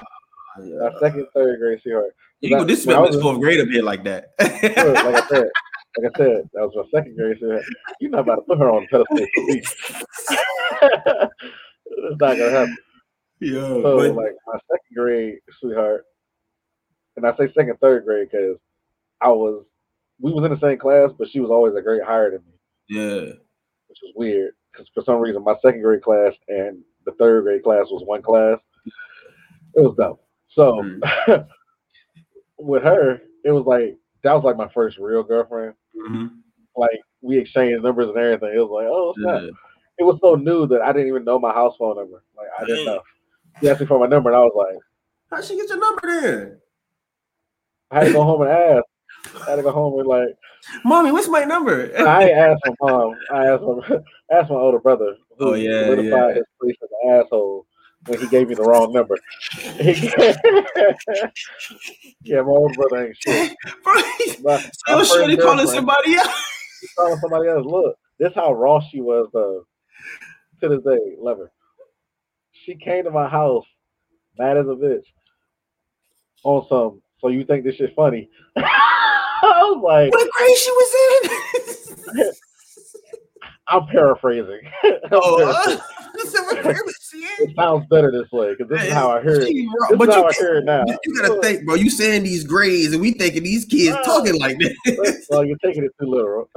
My second, third grade sweetheart. You this is was- fourth grade up here like that. Like I said, like I said, that was my second grade sweetheart. You're not about to put her on the pedestal for me. It's not gonna happen. Yo, So but, like my second grade sweetheart, and I say second, third grade because I was we was in the same class, but she was always a grade higher than me, yeah, which was weird because for some reason my second grade class and the third grade class was one class. It was dumb. So Mm. with her, it was like that was like my first real girlfriend. Mhm. Like we exchanged numbers and everything. It was like, oh snap. yeah. It was so new that I didn't even know my house phone number. Like I didn't know. She asked me for my number, and I was like, How'd she get your number then? I had to go home and ask. I had to go home and like Mommy, what's my number? I asked my mom. I asked my asked my older brother Oh, yeah, solidified yeah. his place as an asshole when he gave me the wrong number. yeah, my older brother ain't shit. Bro, My, so my Shorty first calling somebody else. calling somebody else. Look, this how raw she was though. To this day, love her. She came to my house mad as a bitch on some. So you think this shit funny? I was like, What grade she was in? I'm paraphrasing. I'm oh, paraphrasing. so what grade was she in? it sounds better this way because this is how I hear it. This But is how I you, hear it now. you gotta think, bro. You saying these grades, and we thinking these kids Wow. talking like this. Well, you're taking it too literal.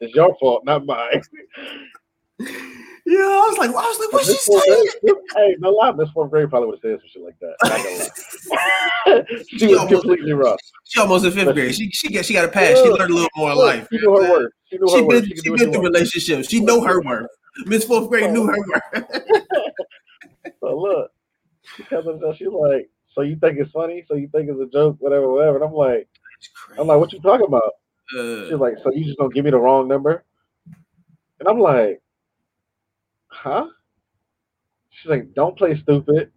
it's your fault, not mine. yeah, I was like, I was like, what she saying? grade- hey, no lie, Miss Fourth grade probably would have said some shit like that. Not she was almost- completely rough. She almost in fifth grade. She she got she got a pass. She learned a little more in life. She knew her worth. She knew her She worth. been She she been through relationships. She know her worth. Miss fourth grade knew her worth. So look, that, she's like, so you think it's funny? So you think it's a joke? Whatever, whatever. And I'm like, I'm like, what you talking about? Uh, She's like, so you just don't give me the wrong number? And I'm like, huh? She's like, don't play stupid.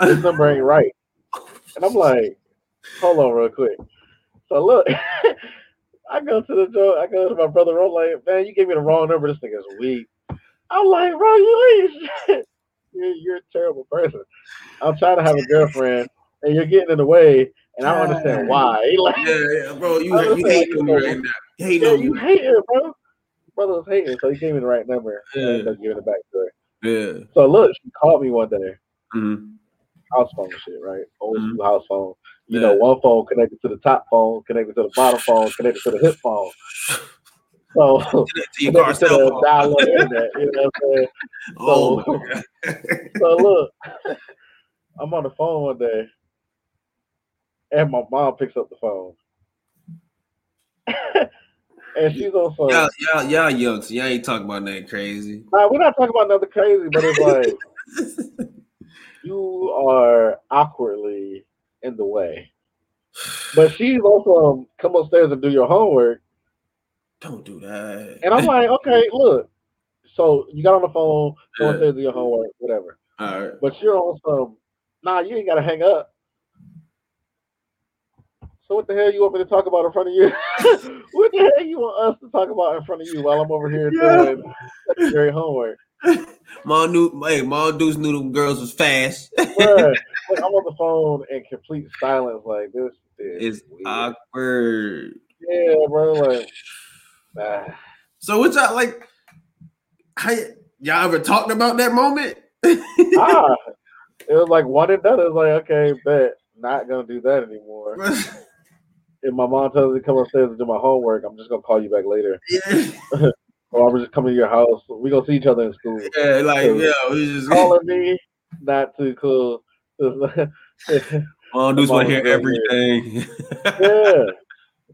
This number ain't right. And I'm like, hold on real quick. So look, I go to the joke, I go to my brother, I'm like, man, you gave me the wrong number. This nigga's weak. I'm like, bro, you ain't shit. You're, you're a terrible person. I'm trying to have a girlfriend and you're getting in the way, and I don't understand why. Like, yeah, yeah, bro. You you you me know. right now. You hate yeah, on you hating, bro. Brother was hating, so he gave me the right number. and Yeah. ended up giving it back to her. Yeah. So look, she called me one day, Mhm. house phone shit, right? Old Mhm. school house phone. You Yeah. know, one phone connected to the top phone, connected to the bottom phone, connected to the hip phone. So To your to cell the phone. dial-up internet. You know what I'm saying? Oh So- So look, I'm on the phone one day, and my mom picks up the phone, and she's on some. Y'all, y'all, y'all young, y'all ain't talking about nothing crazy. Nah, we're not talking about nothing crazy, but it's like you are awkwardly in the way. But she's also um, come upstairs and do your homework, Don't do that. and I'm like, okay, look. So you got on the phone, go Yeah. upstairs and do your homework, whatever. All right. But you're on some. Nah, you ain't gotta hang up. So what the hell you want me to talk about in front of you? what the hell you want us to talk about in front of you while I'm over here Yeah. doing secondary homework? Mom knew, hey, Mom Deuce knew them girls was fast. Bruh, like, I'm on the phone in complete silence, like this is weird. awkward. yeah, bro. Like, nah. So what y'all like? How y- y'all ever talked about that moment? ah, it was like one and done. It was like, okay, bet not gonna do that anymore. If my mom tells me to come upstairs and do my homework, I'm just gonna call you back later, yeah, or I'm just coming to your house. We gonna see each other in school. yeah, like yeah, we just Calling me, not too cool. Mom Deuce want to hear everything. yeah.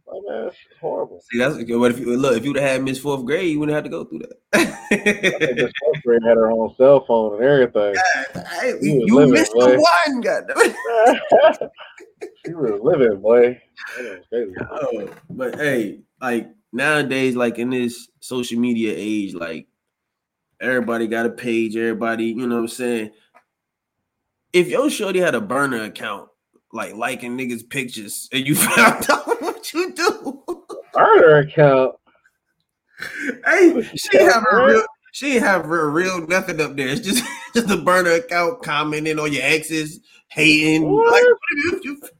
Like, man, horrible. See, that's what if you look if you'd have had Miss Fourth Grade, you wouldn't have to go through I that. this fourth grade had her own cell phone and everything. Hey, You you missed the one, goddamn. she was living, boy. Was. Oh, but hey, like nowadays, like in this social media age, like everybody got a page, everybody, you know what I'm saying? If your shorty had a burner account, like liking niggas' pictures, and you found out what you do, Burner account. hey, she have a real she have real, real nothing up there. It's just just a burner account commenting on your exes, hating. What? Like, what if you, This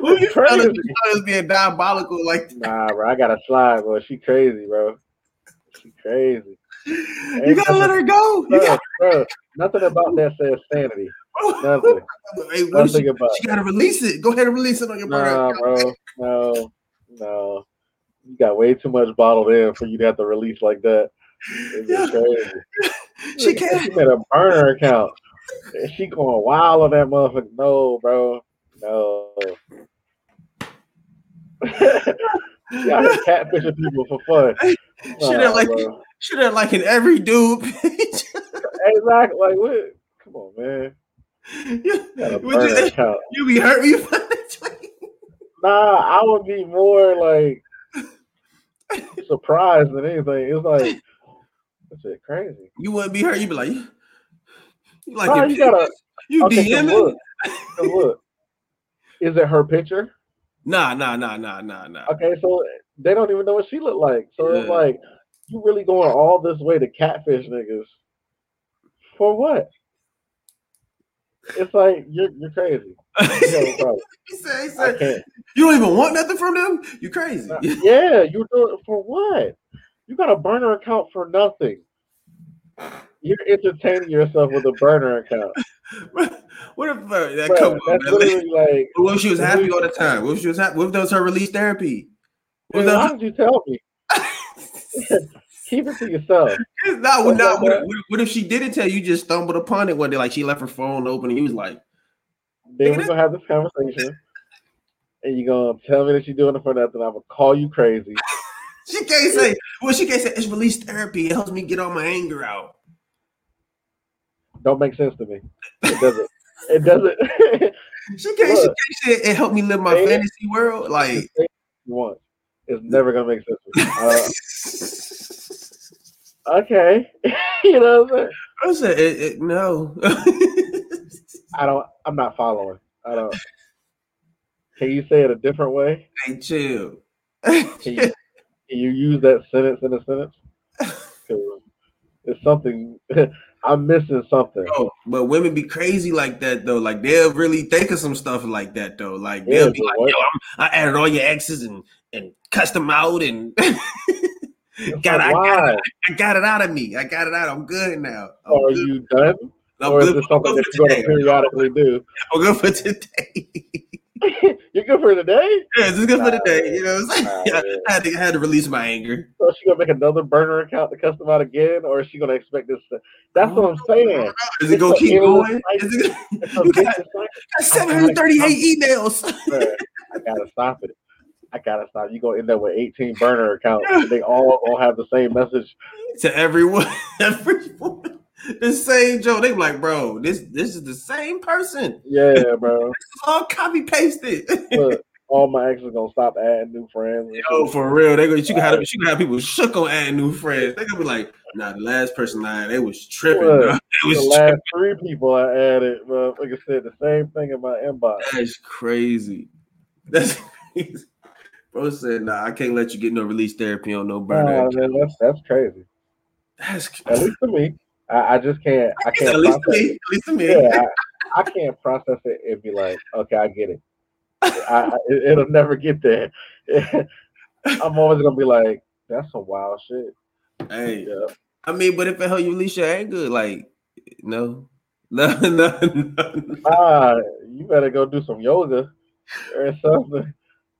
what you out crazy. your being diabolical like that? Nah, bro, I gotta slide, bro. She crazy, bro. She crazy. You gotta let her go. You Bro, gotta bro, nothing about that says sanity. Nothing. Hey, Nothing she, about she gotta release it. Go ahead and release it on your. Nah, account. bro. No, no. You got way too much bottled in for you to have to release like that. It's Yeah. crazy. She She can't. She made a burner account. She going wild on that motherfucker. No, bro. No. Y'all just catfishing people for fun. She Nah, didn't like she didn't like in every dude page. Exactly. Like, what? Come on, man. you, you, you be hurt me you find that. Nah, I would be more like surprised than anything. It's like, that's it crazy. You wouldn't be hurt. You'd be like, you, like Nah, you gotta- you DM look, it? so look. Is it her picture? Nah, nah, nah, nah, nah, nah. Okay, so they don't even know what she looked like. So it's like, you really going all this way to catfish niggas for what? It's like you're you're crazy. You have a problem. he said, he said, you don't even want nothing from them. You crazy. Yeah, you do it for what? You got a burner account for nothing. You're entertaining yourself with a burner account. what if uh, that Bruh, come on, man? like, What if she was happy all the time? What if she was happy? What if that was her release therapy? What if why did you tell me? Keep it to yourself. was, no, What's no, that, what, if- what if she didn't tell you? You just stumbled upon it one day, like she left her phone open, and you was like, Then we're gonna have this conversation. And you're gonna tell me that you're doing it for nothing. I'm gonna call you crazy. she can't say. Well, she can't say it's release therapy. It helps me get all my anger out. Don't make sense to me. It doesn't. It doesn't. She can't. She Look. can't say it helped me live my fantasy world. Like, once. It's never gonna make sense. Uh, okay. you know what I'm saying? I said, it, it, no. I don't I'm not following. I don't can you say it a different way? hey, chill. Can you, can you use that sentence in a sentence? It's something I'm missing something. But women be crazy like that though. Like they'll really think of some stuff like that though. Like they'll be like, what- "Yo, I'm, I added all your exes and and cussed them out and got, I, got it, I got it out of me. I got it out. I'm good now. I'm Are good. you done? I'm or is good, this I'm something that you're gonna periodically do? I'm good for today. you're good for today? yeah, this is good for the day. You know what I'm saying? nah, I, had to, I had to release my anger. So she gonna make another burner account to cuss them out again, or is she gonna expect this? To, that's what I'm oh, saying. Is it gonna keep going? Is it, you got, got 738 emails. I gotta stop it. I gotta stop. You're gonna end up with 18 burner accounts. They all gonna have the same message. to everyone, everyone. The same Joe. They be like, bro, this this is the same person. Yeah, bro. All copy pasted. Look, all my exes gonna stop adding new friends. Yo, for real. They go, you can have you can have people shook on adding new friends. They gonna be like, nah, the last person I they was tripping. Look. It the was last tripping. three people I added, bro. Like I said the same thing in my inbox. That's crazy. That's crazy. Bro said, nah, I can't let you get no release therapy on no burner. Nah, man, that's that's crazy. That's At least to me, I, I just can't. I at can't least to me. At least to me. Yeah, I, I can't process it and be like, okay, I get it. I, it it'll never get there. I'm always gonna be like, that's some wild shit. Hey, Yeah. I mean, but if it help you release your anger, like, no, no, no, no. Ah, you better go do some yoga or something.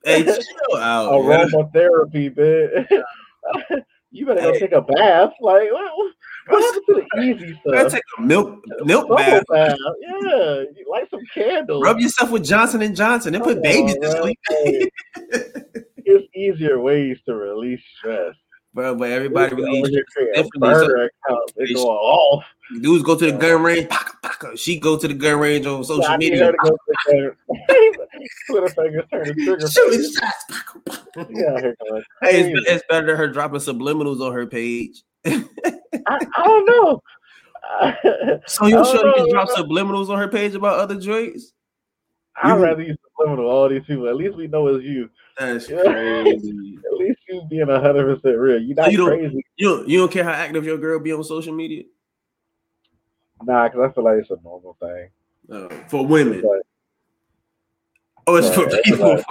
Hey, chill out. Aromatherapy, man. you better go Hey. take a bath. Like, what, What happened to the easy stuff? take a milk milk bath. bath. Yeah, light some candles. Rub yourself with Johnson and Johnson and put babies to oh, sleep. Hey, It's easier ways to release stress. Bro, but everybody here differently. So burner. They They- going off. dudes go to the gun range. paka, paka. She go to the gun range on social need media. her to go to the gun. Twitter fingers turn trigger. Shooting shots. paka, paka. Yeah, Hey, it's, it's better than her dropping subliminals on her page. I, I don't know. So you I sure you can drop subliminals on her page about other joints? I'd rather use subliminal all these people. At least we know it's you. That's Yeah. crazy. At least you being hundred percent real. You're not you don't- crazy. You don't, you don't care how active your girl be on social media? Nah, because I feel like it's a normal thing. Uh, for women. But, Oh, it's Right, for that's people. right.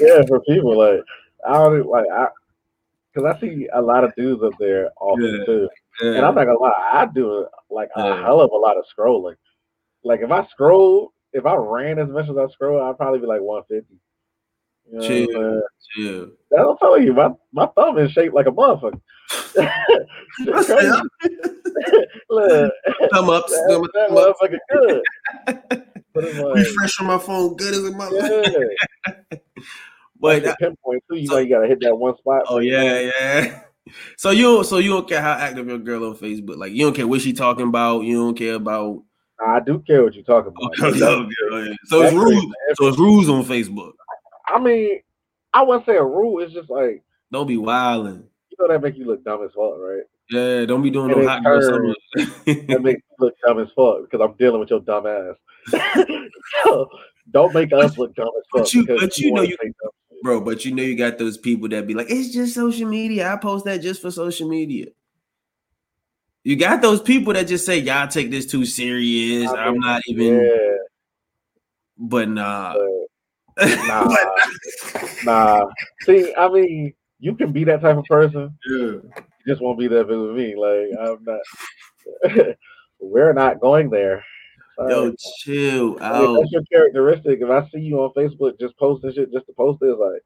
yeah, for people like I don't like I because I see a lot of dudes up there often Yeah. too. Yeah. And I'm not gonna lie, I do like a Yeah. hell of a lot of scrolling. Like if I scroll, if I ran as much as I scroll, I'd probably be like 150. You know Chill. Chill. That'll tell you my, my thumb is shaped like a motherfucker. Look, Come up, that, come that up, motherfucker good. Like, refresh on my phone, good as a mother. But That's the pinpoint too. You know you gotta hit that one spot. oh yeah, yeah. So you so you don't care how active your girl on Facebook. Like you don't care what she talking about. You don't care about. I do care what you're talking about. Okay, okay. So it's rules. So it's rules on Facebook. I mean, I wouldn't say a rule. It's just like Don't be wilding. you know that make you look dumb as fuck, right? Yeah, don't be doing And no hot girl summer. That makes you look dumb as fuck because I'm dealing with your dumb ass. So, Don't make us look dumb as fuck. But you- but you know you- dumb shit. Bro, but you know you got those people that be like, it's just social media. I post that just for social media. You got those people that just say, y'all take this too serious. I I'm mean, not even, Yeah, but nah. nah, nah. See, I mean, you can be that type of person. Yeah. You just won't be that with me. Like I'm not. We're not going there. Sorry. Yo, chill I mean, out. that's your characteristic. If I see you on Facebook just posting shit just to post it, like,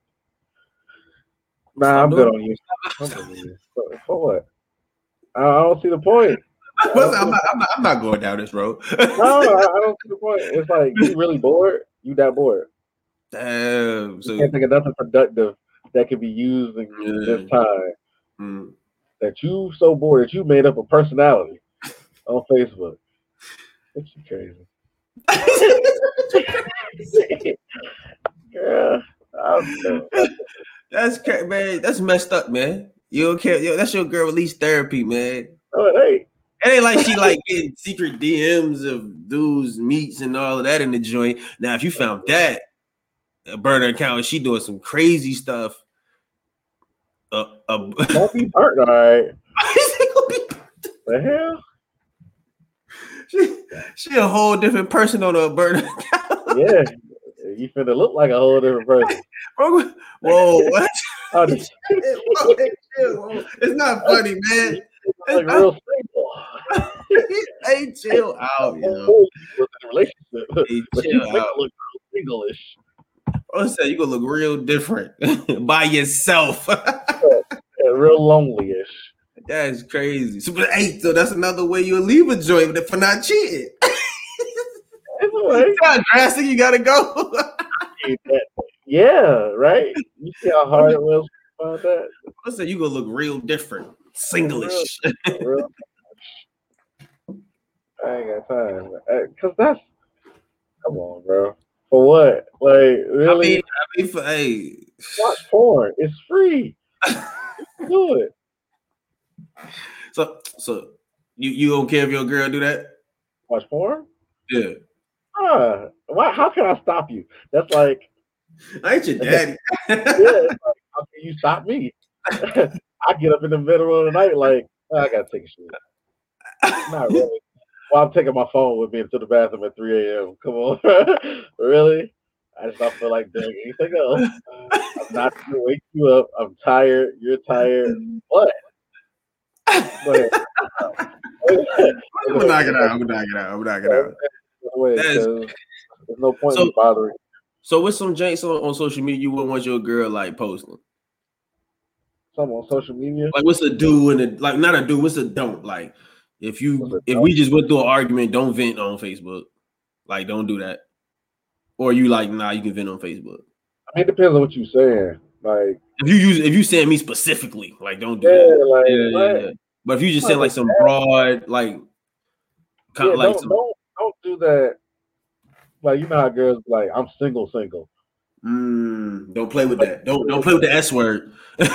nah, I'm good on you. I'm good on you. For, for what? I, I don't see the point. I'm, not, I'm, not, I'm not going down this road. No, I, I don't see the point. It's like you really bored. You that bored. Damn. You So, can't think of nothing productive that can be used in Yeah. this time. mm, That you so bored that you made up a personality on Facebook. It's crazy. I'm, that's cra- man. That's messed up, man. You don't care. Yo, that's your girl release therapy, man. oh, it ain't. It ain't like she like getting secret DMs of dudes, meets, and all of that in the joint. Now, if you found that a burner account, she doing some crazy stuff. Uh, uh, Don't be burnt, all right. The hell? She, a whole different person on a burner. Yeah. You finna look like a whole different person. Whoa, what? Oh, this Whoa, hey, chill, whoa. It's not funny, man. is like real hey, chill out, you know. You was in relationship. Hey, you chill out. look real single-ish. I said you gonna look real different by yourself. Yeah, real lonely-ish. That's crazy. So, but hey, so that's another way you'll leave a joint for not cheating. It's how drastic you gotta go. Yeah, right. You see how hard it was find that? I said you gonna look real different, singlish. Real- I ain't got time. Because that's, come on, bro. For what? Like, I really? mean, I mean, for, hey, watch porn. It's free. Do it. So so you you don't care if your girl do that? Watch porn? Yeah, Ah, why? How can I stop you? That's like, I ain't your daddy. yeah, it's like, how can you stop me? I get up in the middle of the night, like, "Oh, I gotta take a shit. Not really. Well, I'm taking my phone with me into the bathroom at 3 a.m. Come on. really? I just don't feel like doing anything else. I'm not gonna wake you up. I'm tired. You're tired. What? But, I'm gonna knock it out. I'm gonna knock it out. I'm gonna knock it out. Wait, That is- there's no point So- in bothering. So with some janks on, on social media you wouldn't want your girl like posting? Someone on social media. Like what's a do and a like not a do, what's a don't? Like If you if we just went through an argument, don't vent on Facebook. Like, don't do that. Or you like, nah, you can vent on Facebook. I mean, it depends on what you're saying. Like, If you use if you saying me specifically, like, don't do yeah, that. like, Yeah, yeah, yeah. But if you just saying like some broad, like, kind yeah, of like don't, some, don't don't do that. Like, you know how girls like, I'm single, single. mm, don't play with that. Don't don't play with the S word. I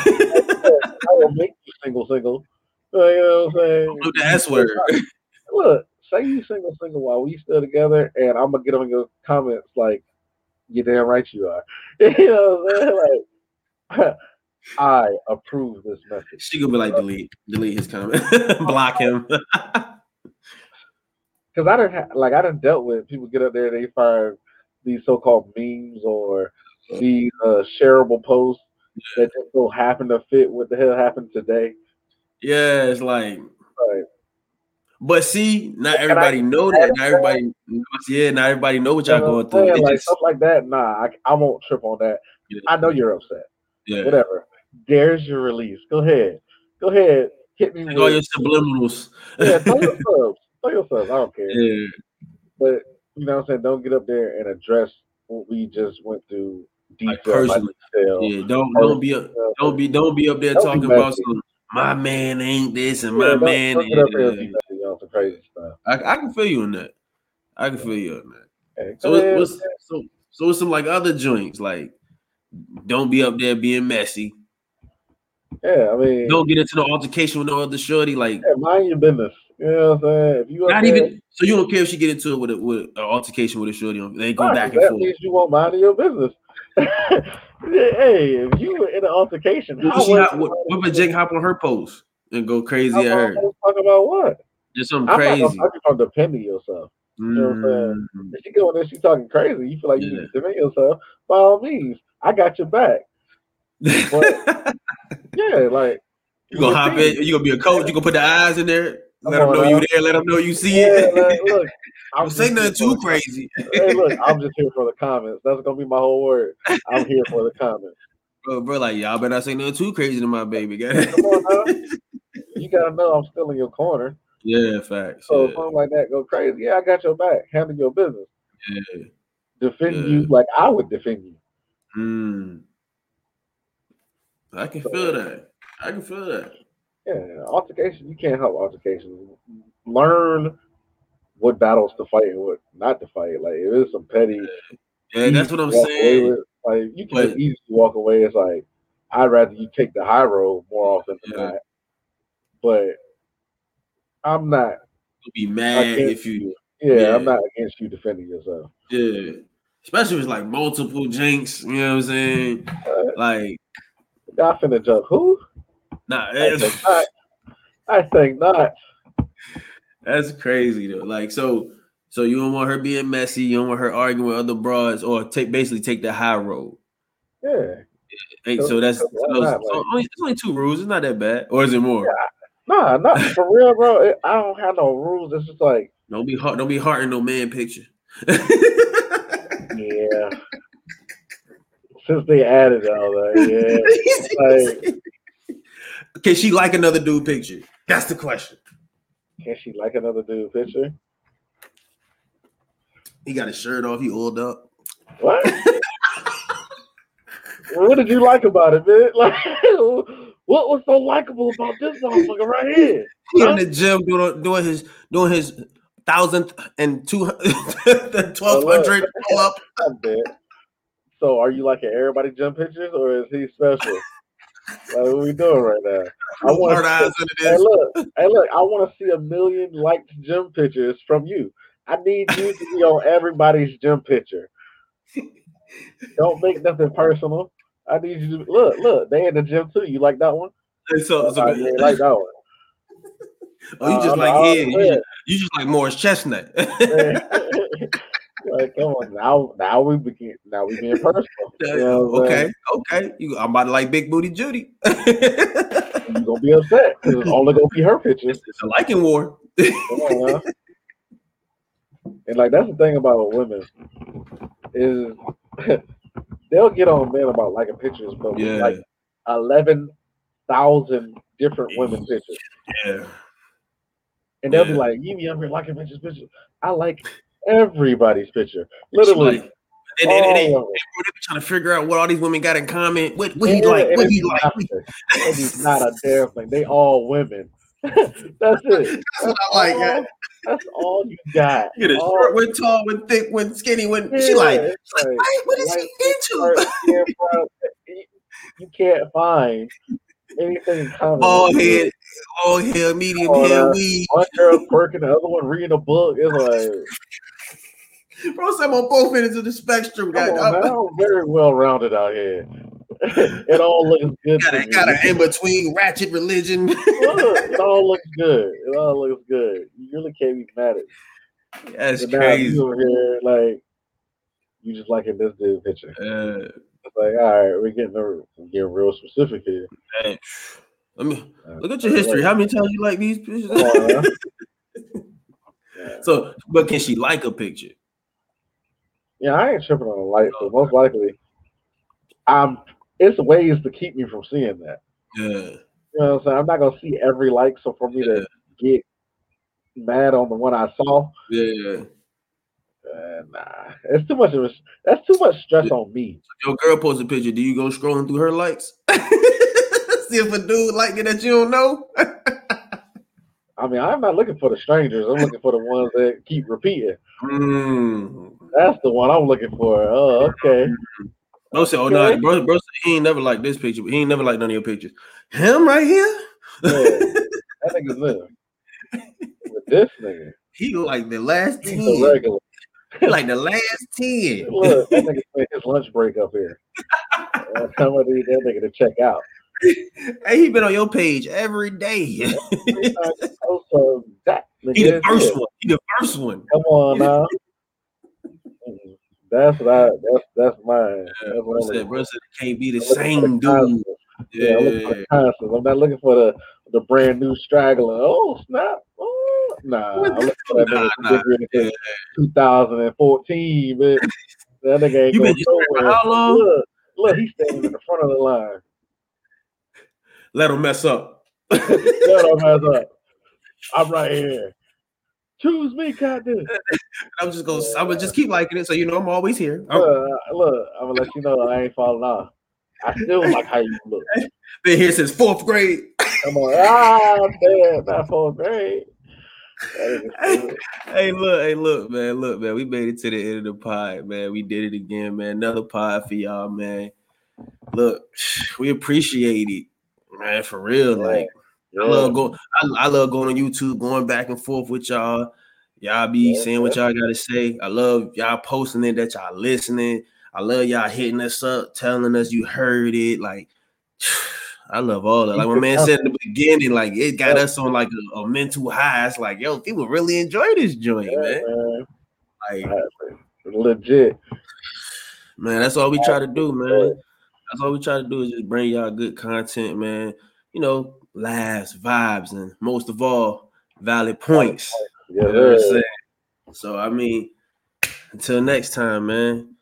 will make you single, single. You know what I'm saying? Don't play with the S word. Look, say you single, single while we still together, and I'm gonna get on your comments like, "You damn right you are." you know what I'm saying? Like, I approve this message. She gonna be like delete, delete his comment, block him. because I didn't like I didn't dealt with people get up there they find these so-called memes or these uh, shareable posts that just so happen to fit what the hell happened today. yeah, it's like, Like, but see, not I everybody know that. Not everybody, yeah, not everybody know what y'all you know going through. Like just- stuff like that. Nah, I, I won't trip on that. Yeah. I know you're upset. Yeah, Whatever. There's your release. Go ahead. Go ahead. Hit me Take all your subliminals. yeah. Throw your subs. Throw your subs. I don't care. yeah, But you know what I'm saying. Don't get up there and address what we just went through detail. Like personally. detail. yeah. Don't don't be up, don't be don't be up there Don't talking about some. My man ain't this and Yeah, my man. don't get up there and ain't- be messy on some crazy stuff. I, I can feel you on that. I can feel you on that. Hey, So what- what's so so some like other joints like don't be up there being messy. yeah, I mean, Don't get into the altercation with no other shorty. Like yeah, mind your business. You know what I'm saying? If you not there, even so you don't care if she get into it with a, with an altercation with a shorty. They go back and that forth. means you won't mind your business. hey, if you were in an altercation, What how she hop, what, what if Jake hop on her post and go crazy at her? talk about what? Just something I'm crazy. about defending yourself. know what I'm saying? Mm, If you go in there, she talking crazy, you feel like you Yeah. need to defend yourself. By all means, I got your back. Yeah, like you gonna hop in? You gonna be a coach? You gonna put the eyes in there? Let them know now. you there. Let them know you see Yeah, it. like, look, I'm Don't say just nothing too crazy, Hey, look, I'm just here for the comments. That's gonna be my whole word. I'm here for the comments. bro. Bro, like y'all better not say nothing too crazy to my baby. Come on. You gotta know I'm still in your corner. yeah, facts. So yeah. something like that go crazy, yeah, I got your back. Handle your business. yeah. Defend Yeah. you like I would defend you. Mm. I can feel that. I can feel that. Yeah, altercation. You can't help altercations. Learn what battles to fight and what not to fight. Like if it's some petty, Yeah, that's what I'm easy walk away saying. with, Like you can But- easily walk away. It's like I'd rather you take the high road more often than Yeah. not. But I'm not You'll be mad if you. Yeah, yeah. I'm not against you defending yourself. Yeah. Especially it's like multiple jinx. You know what I'm saying? Uh, like, I finna jump. Who? nah, I think not. I think not. that's crazy though. Like, so, so you don't want her being messy. You don't want her arguing with other broads, or take basically take the high road. Yeah. Hey, So- so that's so not, so like- only, it's only two rules. It's not that bad, or is it more? Nah, not for real, bro. It- I don't have no rules. It's just like, Don't be hard. Don't be hard in no man picture. yeah. Since they added all that, yeah. Like, Can she like another dude picture? That's the question. can she like another dude picture? He got his shirt off. He oiled up. What? what did you like about it, man? Like, what was so likable about this motherfucker right here? He in the gym doing doing his doing his thousandth and two the twelve hundred pull up. So, are you liking everybody jump pictures, or is he special? like, what we doing right now? I want eyes under Hey, look, hey, look, I want to see a million liked gym pictures from you. I need you to be on everybody's gym picture. Don't make nothing personal. I need you to look, look, they in the gym too. You like that one? Hey, So, so really like that one. oh, you just Uh, like yeah, you, just, like Morris Chestnut. like, come on, now, now we begin, now we being personal. You know okay, okay. You, I'm about to like Big Booty Judy. You gonna be upset because it's only gonna be her pictures. it's a liking war. Come on. And like that's the thing about women is they'll get on men about liking pictures, but Yeah. like eleven thousand different women pictures, Yeah, And they'll be Yeah. like, "You be up here liking bitches, bitches." I like everybody's picture, literally. Like, and, and, and they, all of they it. trying to figure out what all these women got in common. What, what he Yeah, like? What he like? is not a damn thing. They all women. That's it. That's what I like. all, yeah. That's all you got. Get it All- short, when tall, when thick, when skinny, when she like, like, like, what is like, he into? You can't find anything in common. Bald head, bald hair, medium Oh, uh, weed. One girl twerking, the other one reading a book. It's like, Bro, I'm on both ends of the spectrum. come Got, on, I'm very well rounded out here. it all looks good. got, to a, me. got an in between ratchet religion. It all looks good. It all looks good. You really can't be mad at it. That's But now crazy. you here, like, you just liking this dude picture. Uh, like, all right, we're getting, we're getting real specific here. man, let me Uh, look at your history. How many times you like these pictures? On. Yeah. so, but can she like a picture? Yeah, I ain't tripping on a light, so most likely, um, it's ways to keep me from seeing that. Yeah, You know what I'm saying? I'm not gonna see every like, so for me to get mad on the one I saw, yeah. Nah, it's too much of a, that's too much stress on me. Your girl posts a picture. Do you go scrolling through her likes? See if a dude like it that you don't know. I mean, I'm not looking for the strangers. I'm looking for the ones that keep repeating. Mm. That's the one I'm looking for. Oh, okay. Bro said, "Oh no, bro, bro said he ain't never liked this picture. But he ain't never liked none of your pictures. Him right here, Yeah, that nigga's living. With this nigga, he like the last he's ten. regular. Like the last ten. Look, that nigga spent his lunch break up here. Come on, need that nigga to check out. hey, he been on your page every day. Also, that nigga he the first it. one. He the first one. Come on now. That's what I. That's that's mine. That's what I'm said, bro said it can't be the I'm same dude. Yeah, I'm Yeah. the. I'm not looking for the the brand new straggler. Oh snap! Oh, nah, I'm looking for that Nah, nah, from Big Red since 2014. But that nigga ain't You going been for nowhere. how long? Look, look, he's standing in the front of the line. Let him mess up. Shut up, ass up. I'm right here. Choose me, goddamn. I'm just gonna. I'm gonna just keep liking it, so you know I'm always here. Look, I've uh, look, I'm gonna let you know I ain't falling off. I still like how you look. been here since fourth grade. Come on, ah, damn, not fourth grade. That is stupid. hey, look, hey, look, man, look, man. We made it to the end of the pod, man. We did it again, man. Another pod for y'all, man. Look, we appreciate it, man, for real. Yeah. Like, Yeah. I love going. I, I love going on YouTube, going back and forth with y'all. Y'all be Yeah, saying what y'all got to say. I love y'all posting it that y'all listening. I love y'all hitting us up, telling us you heard it. Like, I love all that. Like my man said in the beginning, like it got us on like a, a mental high. It's like, yo, people really enjoy this joint, Yeah, man. man. Like, Legit. man, that's all we try to do, man. That's all we try to do is just bring y'all good content, man. You know, laughs, vibes, and most of all, valid points. Yeah, You know what I'm saying? So I mean, until next time, man.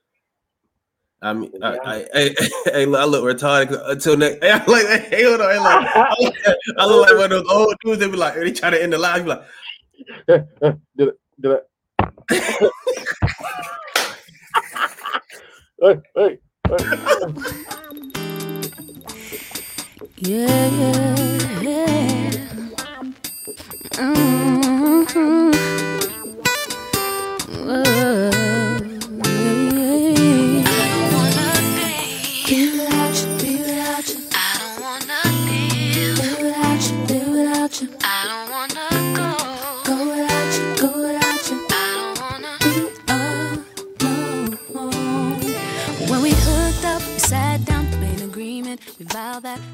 I mean, I, I, hey, hey, look, I look retarded. Until next, hey, I like, hey, hold on, hey, look, I look, I look like one of those old dudes. They be like, are they try to end the live. Be like, did it? Did it? hey, hey, hey. Yeah, yeah, yeah. Mhm. Vowed that